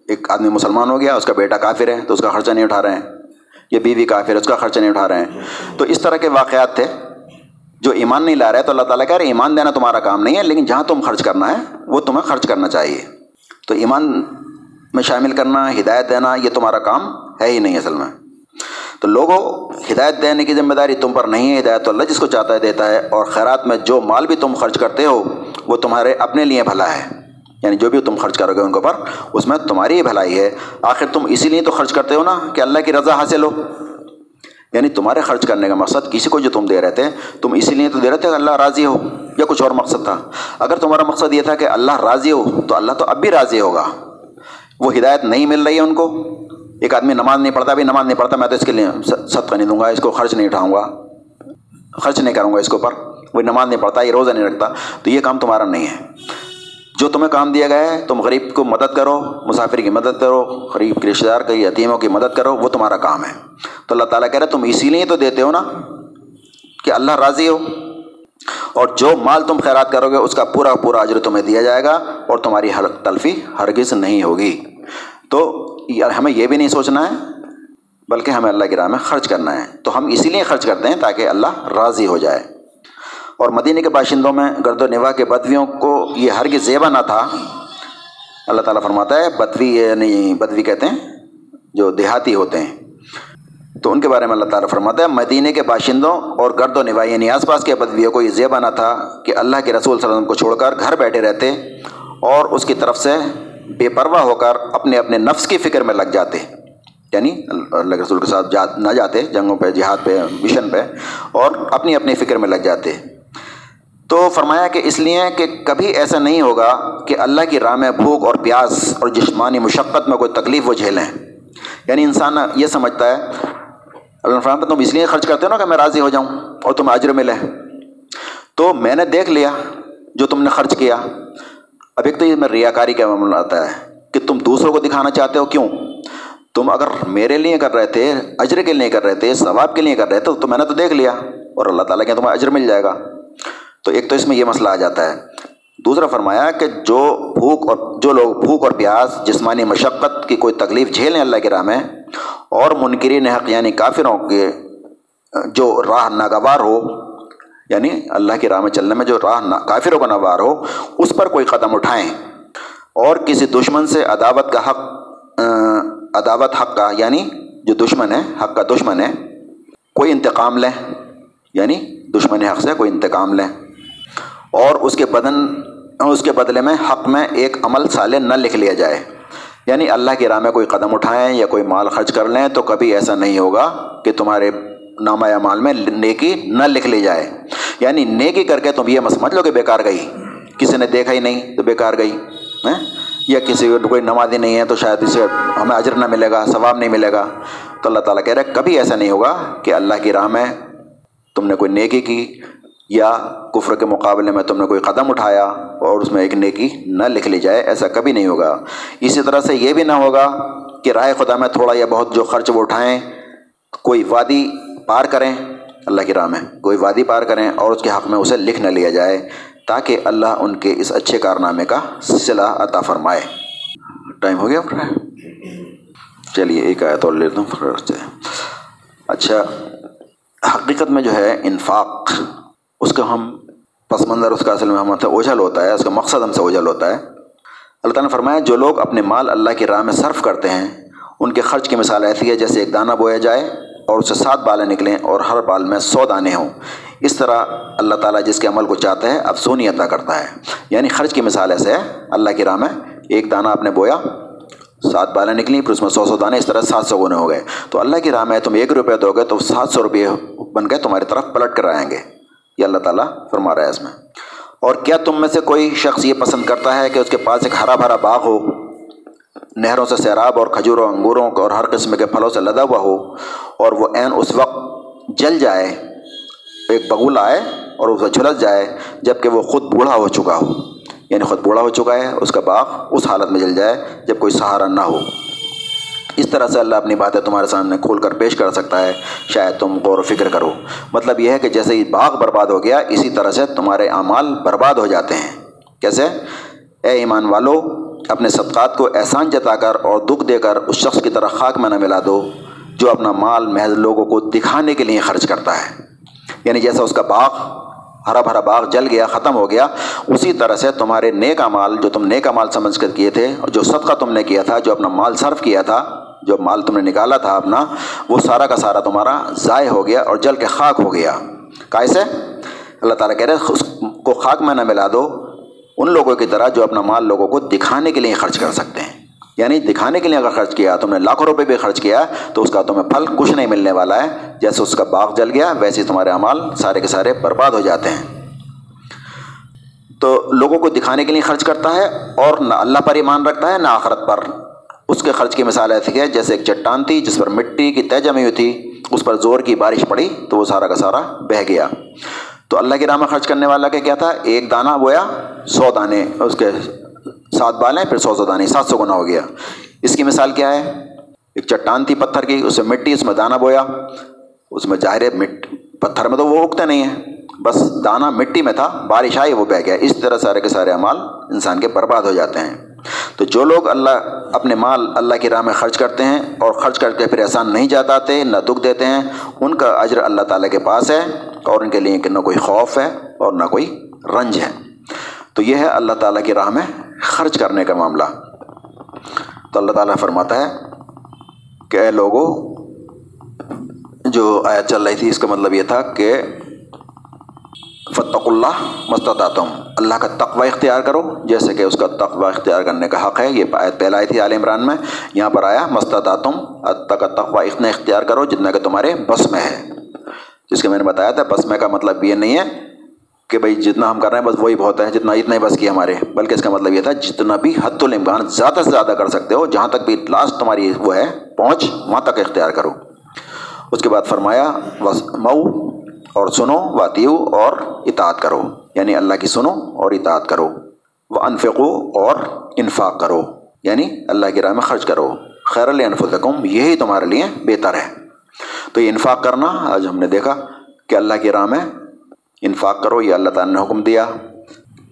ایک آدمی مسلمان ہو گیا، اس کا بیٹا کافر ہے، تو اس کا خرچہ نہیں اٹھا رہے ہیں۔ یا بیوی کافر ہے، اس کا خرچہ نہیں اٹھا رہے ہیں۔ تو اس طرح کے واقعات تھے۔ جو ایمان نہیں لا رہے تو اللہ تعالیٰ کہہ رہے ایمان دینا تمہارا کام نہیں ہے، لیکن جہاں تم خرچ کرنا ہے، وہ تمہیں خرچ کرنا چاہیے۔ تو ایمان میں شامل کرنا، ہدایت دینا، یہ تمہارا کام ہے ہی نہیں اصل میں۔ تو لوگوں، ہدایت دینے کی ذمہ داری تم پر نہیں ہے، ہدایت تو اللہ جس کو چاہتا ہے دیتا ہے۔ اور خیرات میں جو مال بھی تم خرچ کرتے ہو، وہ تمہارے اپنے لیے بھلا ہے۔ یعنی جو بھی تم خرچ کرو گے ان کے اوپر، اس میں تمہاری ہی بھلائی ہے۔ آخر تم اسی لیے تو خرچ کرتے ہو نا کہ اللہ کی رضا حاصل ہو۔ یعنی تمہارے خرچ کرنے کا مقصد کسی کو جو تم دے رہے تھے، تم اسی لیے تو دے رہے تھے کہ اللہ راضی ہو، یا کچھ اور مقصد تھا۔ اگر تمہارا مقصد یہ تھا کہ اللہ راضی ہو، تو اللہ تو اب بھی راضی ہوگا۔ وہ ہدایت نہیں مل رہی ہے ان کو۔ ایک آدمی نماز نہیں پڑھتا بھی نماز نہیں پڑھتا، میں تو اس کے لیے صدقہ نہیں دوں گا، اس کو خرچ نہیں اٹھاؤں گا۔ خرچ نہیں کروں گا اس کے اوپر۔ وہ نماز نہیں پڑھتا، یہ روزہ نہیں رکھتا۔ تو یہ کام تمہارا نہیں ہے۔ جو تمہیں کام دیا گیا ہے، تم غریب کو مدد کرو، مسافر کی مدد کرو، غریب کے رشتے دار کی، یتیموں کی مدد کرو، وہ تمہارا کام ہے۔ تو اللہ تعالیٰ کہہ رہے تم اسی لیے تو دیتے ہو نا کہ اللہ راضی ہو۔ اور جو مال تم خیرات کرو گے، اس کا پورا پورا اجر تمہیں دیا جائے گا اور تمہاری ہر تلفی ہرگز نہیں ہوگی۔ تو ہمیں یہ بھی نہیں سوچنا ہے، بلکہ ہمیں اللہ کی راہ میں خرچ کرنا ہے۔ تو ہم اسی لیے خرچ کرتے ہیں تاکہ اللہ راضی ہو جائے۔ اور مدینہ کے باشندوں میں گرد و نواح کے بدویوں کو یہ ہرگز زیبا نہ تھا۔ اللہ تعالیٰ فرماتا ہے، بدوی یعنی بدوی کہتے ہیں، جو دیہاتی ہوتے ہیں۔ تو ان کے بارے میں اللہ تعالیٰ فرماتا ہے، مدینہ کے باشندوں اور گرد و نواح یعنی آس پاس کے بدویوں کو یہ زیبا نہ تھا کہ اللہ کے رسول صلی اللہ علیہ وسلم کو چھوڑ کر گھر بیٹھے رہتے اور اس کی طرف سے بے پرواہ ہو کر اپنے اپنے نفس کی فکر میں لگ جاتے۔ یعنی اللہ کے رسول کے ساتھ جا نہ جاتے، جنگوں پہ، جہاد پہ، مشن پہ، اور اپنی اپنی فکر میں لگ جاتے۔ تو فرمایا کہ اس لیے کہ کبھی ایسا نہیں ہوگا کہ اللہ کی راہ میں بھوک اور پیاس اور جسمانی مشقت میں کوئی تکلیف وہ جھیلیں۔ یعنی انسان یہ سمجھتا ہے۔ اللہ فرماتا تم اس لیے خرچ کرتے ہو نا کہ میں راضی ہو جاؤں اور تم اجر ملے تو میں نے دیکھ لیا جو تم نے خرچ کیا۔ اب ایک تو یہ میں ریا کاری کا معاملہ آتا ہے کہ تم دوسروں کو دکھانا چاہتے ہو کیوں؟ تم اگر میرے لیے کر رہے تھے، اجر کے لیے کر رہے تھے، ثواب کے لیے کر رہے تھے، تو میں نے تو دیکھ لیا اور اللہ تعالیٰ کے تمہیں اجر مل جائے گا۔ تو ایک تو اس میں یہ مسئلہ آ جاتا ہے۔ دوسرا فرمایا کہ جو بھوک اور جو لوگ بھوک اور پیاس، جسمانی مشقت کی کوئی تکلیف جھیلیں اللہ کے راہ میں، اور منکرین حق یعنی کافروں کے، جو راہ ناگوار ہو یعنی اللہ کی راہ میں چلنے میں جو راہ نا، کافروں کا نوار ہو، اس پر کوئی قدم اٹھائیں۔ اور کسی دشمن سے عداوت کا حق عداوت حق کا یعنی جو دشمن ہے، حق کا دشمن ہے، کوئی انتقام لیں۔ یعنی دشمن حق سے کوئی انتقام لیں۔ اور اس کے بدن اس کے بدلے میں حق میں ایک عمل سالے نہ لکھ لیا جائے۔ یعنی اللہ کی راہ میں کوئی قدم اٹھائیں یا کوئی مال خرچ کر لیں تو کبھی ایسا نہیں ہوگا کہ تمہارے نامہ یا مال میں نیکی نہ لکھ لی جائے۔ یعنی نیکی کر کے تم یہ سمجھ لو کہ بیکار گئی۔ کسی نے دیکھا ہی نہیں تو بیکار گئی یا کسی کوئی نمازی نہیں ہے تو شاید اسے ہمیں اجر نہ ملے گا، ثواب نہیں ملے گا۔ تو اللہ تعالیٰ کہہ رہے کبھی ایسا نہیں ہوگا کہ اللہ کی راہ میں تم نے کوئی نیکی کی یا کفر کے مقابلے میں تم نے کوئی قدم اٹھایا اور اس میں ایک نیکی نہ لکھ لی جائے، ایسا کبھی نہیں ہوگا۔ اسی طرح سے یہ بھی نہ ہوگا کہ رائے خدا میں تھوڑا یا بہت جو خرچ وہ اٹھائیں، کوئی وادی پار کریں، اللہ کی راہ میں کوئی وادی پار کریں اور اس کے حق میں اسے لکھ نہ لیا جائے تاکہ اللہ ان کے اس اچھے کارنامے کا سلسلہ عطا فرمائے۔ ٹائم ہو گیا چلیے، ایک آیت اور لیتا ہوں اچھا حقیقت میں جو ہے، انفاق۔ اس کا ہم پس منظر اس کا اصل میں ہم اوجھل ہوتا ہے، اس کا مقصد ہم سے اوجھل ہوتا ہے۔ اللہ تعالیٰ نے فرمایا، جو لوگ اپنے مال اللہ کی راہ میں صرف کرتے ہیں، ان کے خرچ کی مثال ایسی ہے جیسے ایک دانہ بویا جائے اور اس سے سات بالیں نکلیں اور ہر بال میں سو دانے ہوں۔ اس طرح اللہ تعالیٰ جس کے عمل کو چاہتا ہے افسونی عطا کرتا ہے۔ یعنی خرچ کی مثال ایسے ہے، اللہ کی راہ میں ایک دانہ آپ نے بویا، سات بالیں نکلیں، پھر اس میں سو سو دانے، اس طرح سات سو گنے ہو گئے۔ تو اللہ کی راہ میں تم ایک روپے دو گے تو سات سو روپئے بن کے تمہاری طرف پلٹ کر آئیں گے۔ یہ اللہ تعالیٰ فرما رہا ہے اس میں۔ اور کیا تم میں سے کوئی شخص یہ پسند کرتا ہے کہ اس کے پاس ایک ہرا بھرا باغ ہو؟ نہروں سے سیراب اور کھجوروں، انگوروں اور ہر قسم کے پھلوں سے لدا ہوا ہو اور وہ عین اس وقت جل جائے، ایک بغول آئے اور اسے جھلس جائے جبکہ وہ خود بوڑھا ہو چکا ہو۔ یعنی خود بوڑھا ہو چکا ہے، اس کا باغ اس حالت میں جل جائے جب کوئی سہارا نہ ہو۔ اس طرح سے اللہ اپنی باتیں تمہارے سامنے کھول کر پیش کر سکتا ہے۔ شاید تم غور و فکر کرو۔ مطلب یہ ہے کہ جیسے ہی باغ برباد ہو گیا، اسی طرح سے تمہارے اعمال برباد ہو جاتے ہیں۔ کیسے؟ اے ایمان والو، اپنے صدقات کو احسان جتا کر اور دکھ دے کر اس شخص کی طرح خاک میں نہ ملا دو، جو اپنا مال، محض لوگوں کو دکھانے کے لیے خرچ کرتا ہے۔ یعنی جیسا اس کا باغ، ہرا بھرا باغ جل گیا، ختم ہو گیا، اسی طرح سے تمہارے نیک مال جو تم نیک مال سمجھ کر کیے تھے جو صدقہ تم نے کیا تھا، جو اپنا مال صرف کیا تھا جو مال تم نے نکالا تھا اپنا، وہ سارا کا سارا تمہارا ضائع ہو گیا اور جل کے خاک ہو گیا۔ کیسے اللہ تعالیٰ کہہ رہے اس کو خاک میں نہ ملا دو۔ ان لوگوں کی طرح جو اپنا مال لوگوں کو دکھانے کے لیے خرچ کر سکتے ہیں۔ یعنی دکھانے کے لیے اگر خرچ کیا، تم نے لاکھوں روپے بھی خرچ کیا، تو اس کا تمہیں پھل کچھ نہیں ملنے والا ہے۔ جیسے اس کا باغ جل گیا، ویسے ہی تمہارے اعمال سارے کے سارے برباد ہو جاتے ہیں۔ تو لوگوں کو دکھانے کے لیے خرچ کرتا ہے اور نہ اللہ پر ایمان رکھتا ہے، نہ آخرت پر۔ اس کے خرچ کی مثال ایسی ہے، جیسے ایک چٹان تھی، جس پر مٹی کی طے جمی ہوئی تھی، اس پر زور کی بارش پڑی تو وہ سارا کا سارا بہہ گیا۔ تو اللہ کی راہ میں خرچ کرنے والا کیا تھا؟ ایک دانہ بویا سو دانے، اس کے سات بالیں، پھر سو سو دانے، سات سو گنا ہو گیا۔ اس کی مثال کیا ہے؟ ایک چٹان تھی پتھر کی، اس میں مٹی، اس میں دانہ بویا۔ اس میں ظاہر مٹ، پتھر میں تو وہ اگتے نہیں ہیں بس دانہ مٹی میں تھا، بارش آئی، وہ بہ گیا۔ اس طرح سارے کے سارے اعمال انسان کے برباد ہو جاتے ہیں۔ تو جو لوگ اللہ اپنے مال اللہ کی راہ میں خرچ کرتے ہیں اور خرچ کر کے پھر احسان نہیں جاتاتے، نہ دکھ دیتے ہیں۔ ان کا اجر اللہ تعالیٰ کے پاس ہے اور ان کے لیے کہ نہ کوئی خوف ہے اور نہ کوئی رنج ہے۔ تو یہ ہے اللہ تعالیٰ کی راہ میں خرچ کرنے کا معاملہ۔ تو اللہ تعالیٰ فرماتا ہے کہ اے لوگوں جو آیت چل رہی تھی، اس کا مطلب یہ تھا کہ فتق اللہ مستطم اللہ کا تقوی اختیار کرو، جیسے کہ اس کا تقوی اختیار کرنے کا حق ہے۔ یہ آیت پہلا آئی تھی عال عمران میں۔ یہاں پر آیا مستطم کا تقوی اتنا اختیار کرو جتنا کہ تمہارے بس میں ہے۔ جس کے میں نے بتایا تھا، بس میں کا مطلب یہ نہیں ہے کہ بھائی جتنا ہم کر رہے ہیں، بس وہی بہت ہے جتنا اتنا ہی بس کی ہمارے۔ بلکہ اس کا مطلب یہ تھا، جتنا بھی حد الامکان زیادہ سے زیادہ کر سکتے ہو، جہاں تک بھی لاسٹ تمہاری وہ ہے، پہنچ، وہاں تک اختیار کرو۔ اس کے بعد فرمایا مئو اور سنو واتیو اور اطاعت کرو۔ یعنی اللہ کی سنو اور اطاعت کرو۔ وہ انفقو اور انفاق کرو۔ یعنی اللہ کی راہ میں خرچ کرو۔ خیر الفظم یہی تمہارے لیے بہتر ہے۔ تو یہ انفاق کرنا آج ہم نے دیکھا کہ اللہ کی راہ میں انفاق کرو، یہ اللہ تعالیٰ نے حکم دیا۔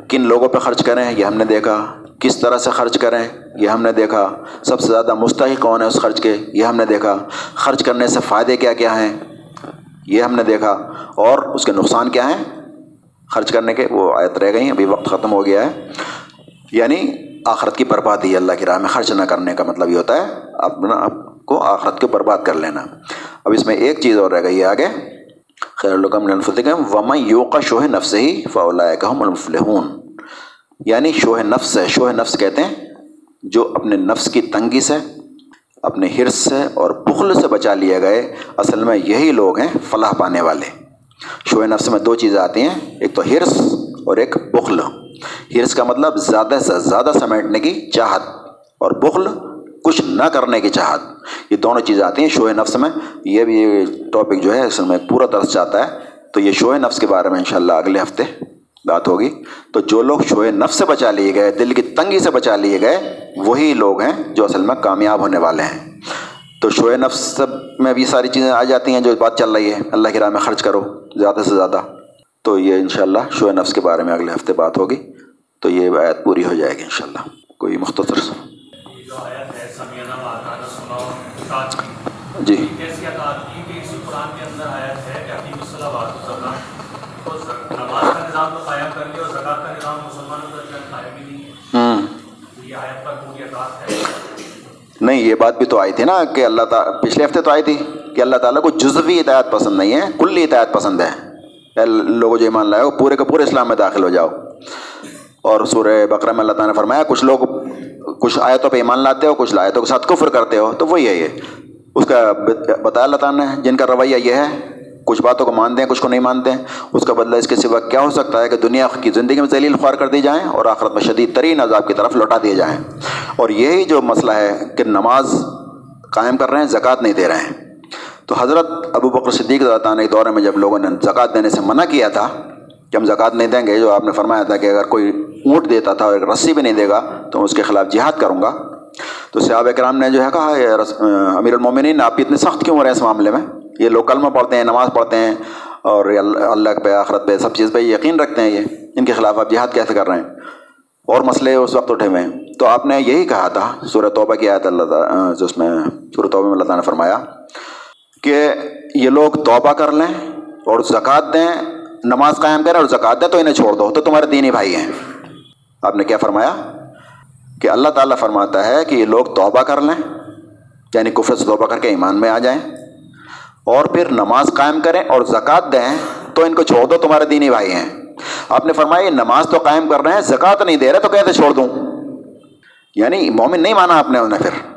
کن لوگوں پہ خرچ کریں، یہ ہم نے دیکھا۔ کس طرح سے خرچ کریں، یہ ہم نے دیکھا۔ سب سے زیادہ مستحق کون ہے اس خرچ کے؟ یہ ہم نے دیکھا۔ خرچ کرنے سے فائدے کیا کیا ہیں؟ یہ ہم نے دیکھا۔ اور اس کے نقصان کیا ہیں؟ خرچ کرنے کے وہ آیت رہ گئی، ابھی وقت ختم ہو گیا ہے۔ یعنی آخرت کی بربادی اللہ کی راہ میں خرچ نہ کرنے کا مطلب یہ ہوتا ہے۔ اپنا آپ کو آخرت کو برباد کر لینا۔ اب اس میں ایک چیز اور رہ گئی ہے آگے۔ خیر الکم وم یو کا شوہ نفس ہی فولا المفلحون۔ یعنی شوہ نفس ہے، شوہ نفس کہتے ہیں جو اپنے نفس کی تنگی سے اپنے حرص سے اور بخل سے بچا لیے گئے۔ اصل میں یہی لوگ ہیں فلاح پانے والے۔ شوہ نفس میں دو چیزیں آتی ہیں، ایک تو حرص اور ایک بخل۔ حرص کا مطلب زیادہ سے زیادہ سمیٹنے کی چاہت اور بخل کچھ نہ کرنے کی چاہت۔ یہ دونوں چیزیں آتی ہیں شوہ نفس میں۔ یہ بھی ٹاپک جو ہے، اصل میں پورا درس چاہتا ہے۔ تو یہ شوہ نفس کے بارے میں انشاءاللہ اگلے ہفتے بات ہوگی۔ تو جو لوگ شوہ نفس سے بچا لیے گئے دل کی تنگی سے بچا لیے گئے وہی لوگ ہیں جو اصل میں کامیاب ہونے والے ہیں۔ تو شوہ نفس میں بھی ساری چیزیں آ جاتی ہیں جو بات چل رہی ہے۔ اللہ کی راہ میں خرچ کرو زیادہ سے زیادہ۔ تو یہ انشاءاللہ شاء نفس کے بارے میں اگلے ہفتے بات ہوگی۔ تو یہ آیت پوری ہو جائے گی انشاءاللہ۔ کوئی مختصر جی۔ نہیں یہ بات بھی تو آئی تھی نا کہ اللہ تعالیٰ پچھلے ہفتے تو آئی تھی کہ اللہ تعالیٰ کو جزوی ہدایت پسند نہیں ہے کلی ہدایت پسند ہے۔ لوگوں جو ایمان لائے ہو پورے کے پورے اسلام میں داخل ہو جاؤ۔ اور سورہ بقرہ میں اللہ تعالیٰ نے فرمایا کچھ لوگ کچھ آیتوں پہ ایمان لاتے ہو کچھ آیتوں کے ساتھ کفر کرتے ہو تو وہی ہے یہ۔ اس کا بتایا اللہ تعالیٰ نے جن کا رویہ یہ ہے کچھ باتوں کو مانتے ہیں، کچھ کو نہیں مانتے ہیں۔ اس کا بدلہ اس کے سوا کیا ہو سکتا ہے کہ دنیا کی زندگی میں ذلیل خوار کر دی جائیں اور آخرت میں شدید ترین عذاب کی طرف لوٹا دیے جائیں۔ اور یہی جو مسئلہ ہے کہ نماز قائم کر رہے ہیں، زکوٰۃ نہیں دے رہے ہیں۔ تو حضرت ابو بکر صدیق عنہ ایک دورے میں جب لوگوں نے زکوٰۃ دینے سے منع کیا تھا، کہ ہم زکوٰۃ نہیں دیں گے، جو آپ نے فرمایا تھا کہ اگر کوئی اونٹ دیتا تھا اور ایک رسی بھی نہیں دے گا، تو میں اس کے خلاف جہاد کروں گا۔ تو صحابہ کرام نے جو ہے کہا امیر المومنین، آپ اتنے سخت کیوں ہو رہے ہیں اس معاملے میں؟ یہ لوگ کلمہ پڑھتے ہیں، نماز پڑھتے ہیں اور اللہ پہ، آخرت پہ سب چیز پہ یقین رکھتے ہیں یہ، ان کے خلاف آپ جہاد کیسے کر رہے ہیں؟ اور مسئلے اس وقت اٹھے ہوئے ہیں۔ تو آپ نے یہی کہا تھا سورہ توبہ کی آیت اللہ تعالیٰ جس میں سورہ توبہ میں اللہ تعالیٰ نے فرمایا کہ یہ لوگ توبہ کر لیں اور زکوٰۃ دیں، نماز قائم کریں اور زکوٰۃ دیں تو انہیں چھوڑ دو، تو تمہارے دینی بھائی ہیں۔ آپ نے کیا فرمایا؟ کہ اللہ تعالیٰ فرماتا ہے کہ یہ لوگ توبہ کر لیں یعنی کفر سے توبہ کر کے ایمان میں آ جائیں۔ اور پھر نماز قائم کریں اور زکوٰۃ دیں تو ان کو چھوڑ دو تمہارے دینی بھائی ہیں۔ آپ نے فرمایا نماز تو قائم کر رہے ہیں زکوٰۃ نہیں دے رہے تو کیسے چھوڑ دوں؟ یعنی مومن نہیں مانا آپ نے انہیں پھر۔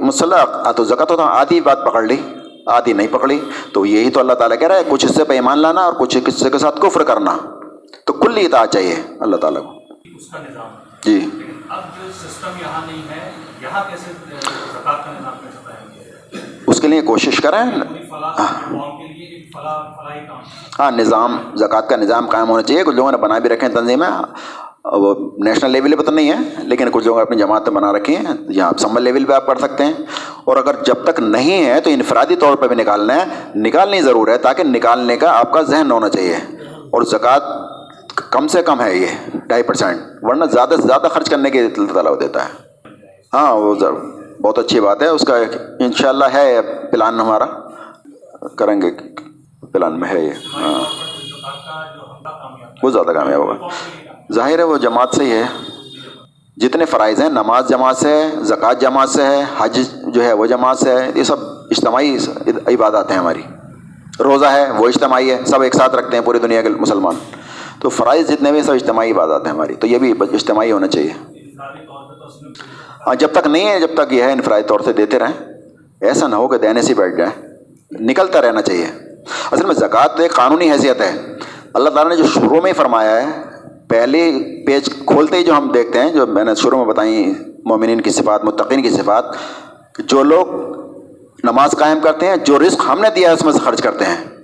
مسلح تو زکوٰۃ ہوتا آدھی بات پکڑ لی آدھی نہیں پکڑی تو یہی تو اللہ تعالیٰ کہہ رہا ہے کچھ حصے پہ ایمان لانا اور کچھ حصے کے ساتھ کفر کرنا۔ تو کل اطاعت چاہیے اللہ تعالیٰ کو۔ جی۔ اس کے لیے کوشش کریں۔ ہاں۔ نظام زکوٰۃ کا نظام قائم ہونا چاہیے۔ کچھ لوگوں نے بنا بھی رکھے ہیں تنظیمیں۔ وہ نیشنل لیول پہ تو نہیں ہے لیکن کچھ لوگ اپنی جماعتیں بنا رکھی ہیں۔ یہاں سمبل لیول پہ آپ کر سکتے ہیں۔ اور اگر جب تک نہیں ہے تو انفرادی طور پہ بھی نکالنا ہے۔ نکالنی ضرور ہے تاکہ نکالنے کا آپ کا ذہن ہونا چاہیے۔ اور زکوٰۃ کم سے کم ہے یہ ڈھائی پرسینٹ۔ ورنہ زیادہ سے زیادہ خرچ کرنے کی تعالیٰ دیتا ہے۔ ہاں وہ بہت اچھی بات ہے، اس کا ان شاء اللہ ہے پلان ہمارا، کریں گے، پلان میں ہے یہ ہاں۔ وہ زیادہ کامیاب ہوگا۔ ظاہر ہے وہ جماعت سے ہی ہے۔ جتنے فرائض ہیں، نماز جماعت سے ہے، زکوٰۃ جماعت سے ہے، حج جو ہے وہ جماعت سے ہے، یہ سب اجتماعی عبادات ہیں ہماری۔ روزہ ہے، وہ اجتماعی ہے، سب ایک ساتھ رکھتے ہیں پوری دنیا کے مسلمان۔ تو فرائض جتنے بھی سب اجتماعی عبادات ہیں ہماری۔ تو یہ بھی اجتماعی ہونا چاہیے۔ ہاں جب تک نہیں ہے، جب تک یہ ہے، انفرادی طور سے دیتے رہیں۔ ایسا نہ ہو کہ دینے سے بیٹھ جائیں۔ نکلتا رہنا چاہیے۔ اصل میں زکوٰۃ ایک قانونی حیثیت ہے۔ اللہ تعالیٰ نے جو شروع میں ہی فرمایا ہے، پہلے پیج کھولتے ہی جو ہم دیکھتے ہیں، جو میں نے شروع میں بتائیں مومنین کی صفات، متقین کی صفات، جو لوگ نماز قائم کرتے ہیں، جو رزق ہم نے دیا ہے، اس میں سے خرچ کرتے ہیں۔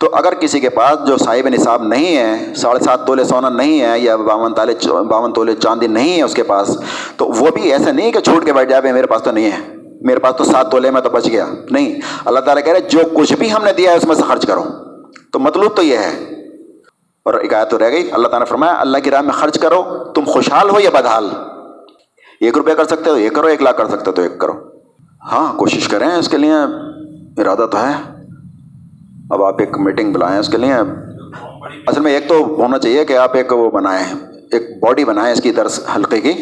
تو اگر کسی کے پاس جو صاحب نصاب نہیں ہے، ساڑھے سات تولے سونا نہیں ہے یا باون تالے باون تولے چاندی نہیں ہے اس کے پاس، تو وہ بھی ایسا نہیں کہ چھوٹ کے بیٹھ جائے، میرے پاس تو نہیں ہے۔ میرے پاس تو سات تولے میں تو بچ گیا۔ نہیں۔ اللہ تعالیٰ کہہ رہے جو کچھ بھی ہم نے دیا ہے، اس میں سے خرچ کرو۔ تو مطلوب تو یہ ہے۔ اور اکایت تو رہ گئی۔ اللہ تعالیٰ نے فرمایا، اللہ کی راہ میں خرچ کرو، تم خوشحال ہو یا بدحال؟ ایک روپیہ کر سکتے ہو، ایک کرو، ایک لاکھ کر سکتے ہو تو ایک کرو۔ ہاں کوشش کریں اس کے لیے، ارادہ تو ہے۔ اب آپ ایک میٹنگ بلائیں، اس کے لیے اصل میں ایک تو ہونا چاہیے کہ آپ ایک وہ بنائیں، ایک باڈی بنائیں اس کی درس حلقے کی،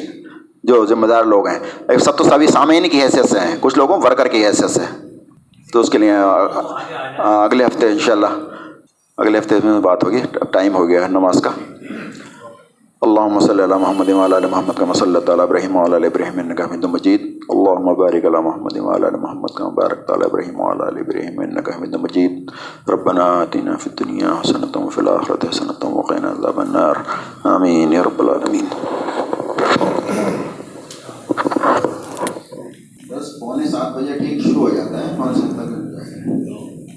جو ذمہ دار لوگ ہیں۔ ایک سب تو سبھی سامعین کی حیثیت سے ہیں، کچھ لوگوں ورکر کی حیثیت سے۔ تو اس کے لیے اگلے ہفتے انشاءاللہ، اگلے ہفتے میں بات ہوگی اب ٹائم ہو گیا ہے نماز کا۔ اللهم صل اللہ محمد وعلى ال محمد کا صليت على ابراهيم وعلى ال ابراهيم انك حميد مجيد اللهم بارك على محمد وعلى ال محمد کا باركت على ابراهيم وعلى ال ابراهيم انك حميد مجيد ربنا آتنا في الدنيا حسنة وفي الآخرة حسنة وقنا عذاب النار آمين يا رب العالمين بس پونے سات بجے ٹھیک شروع ہو جاتا ہے، پانچ سات تک۔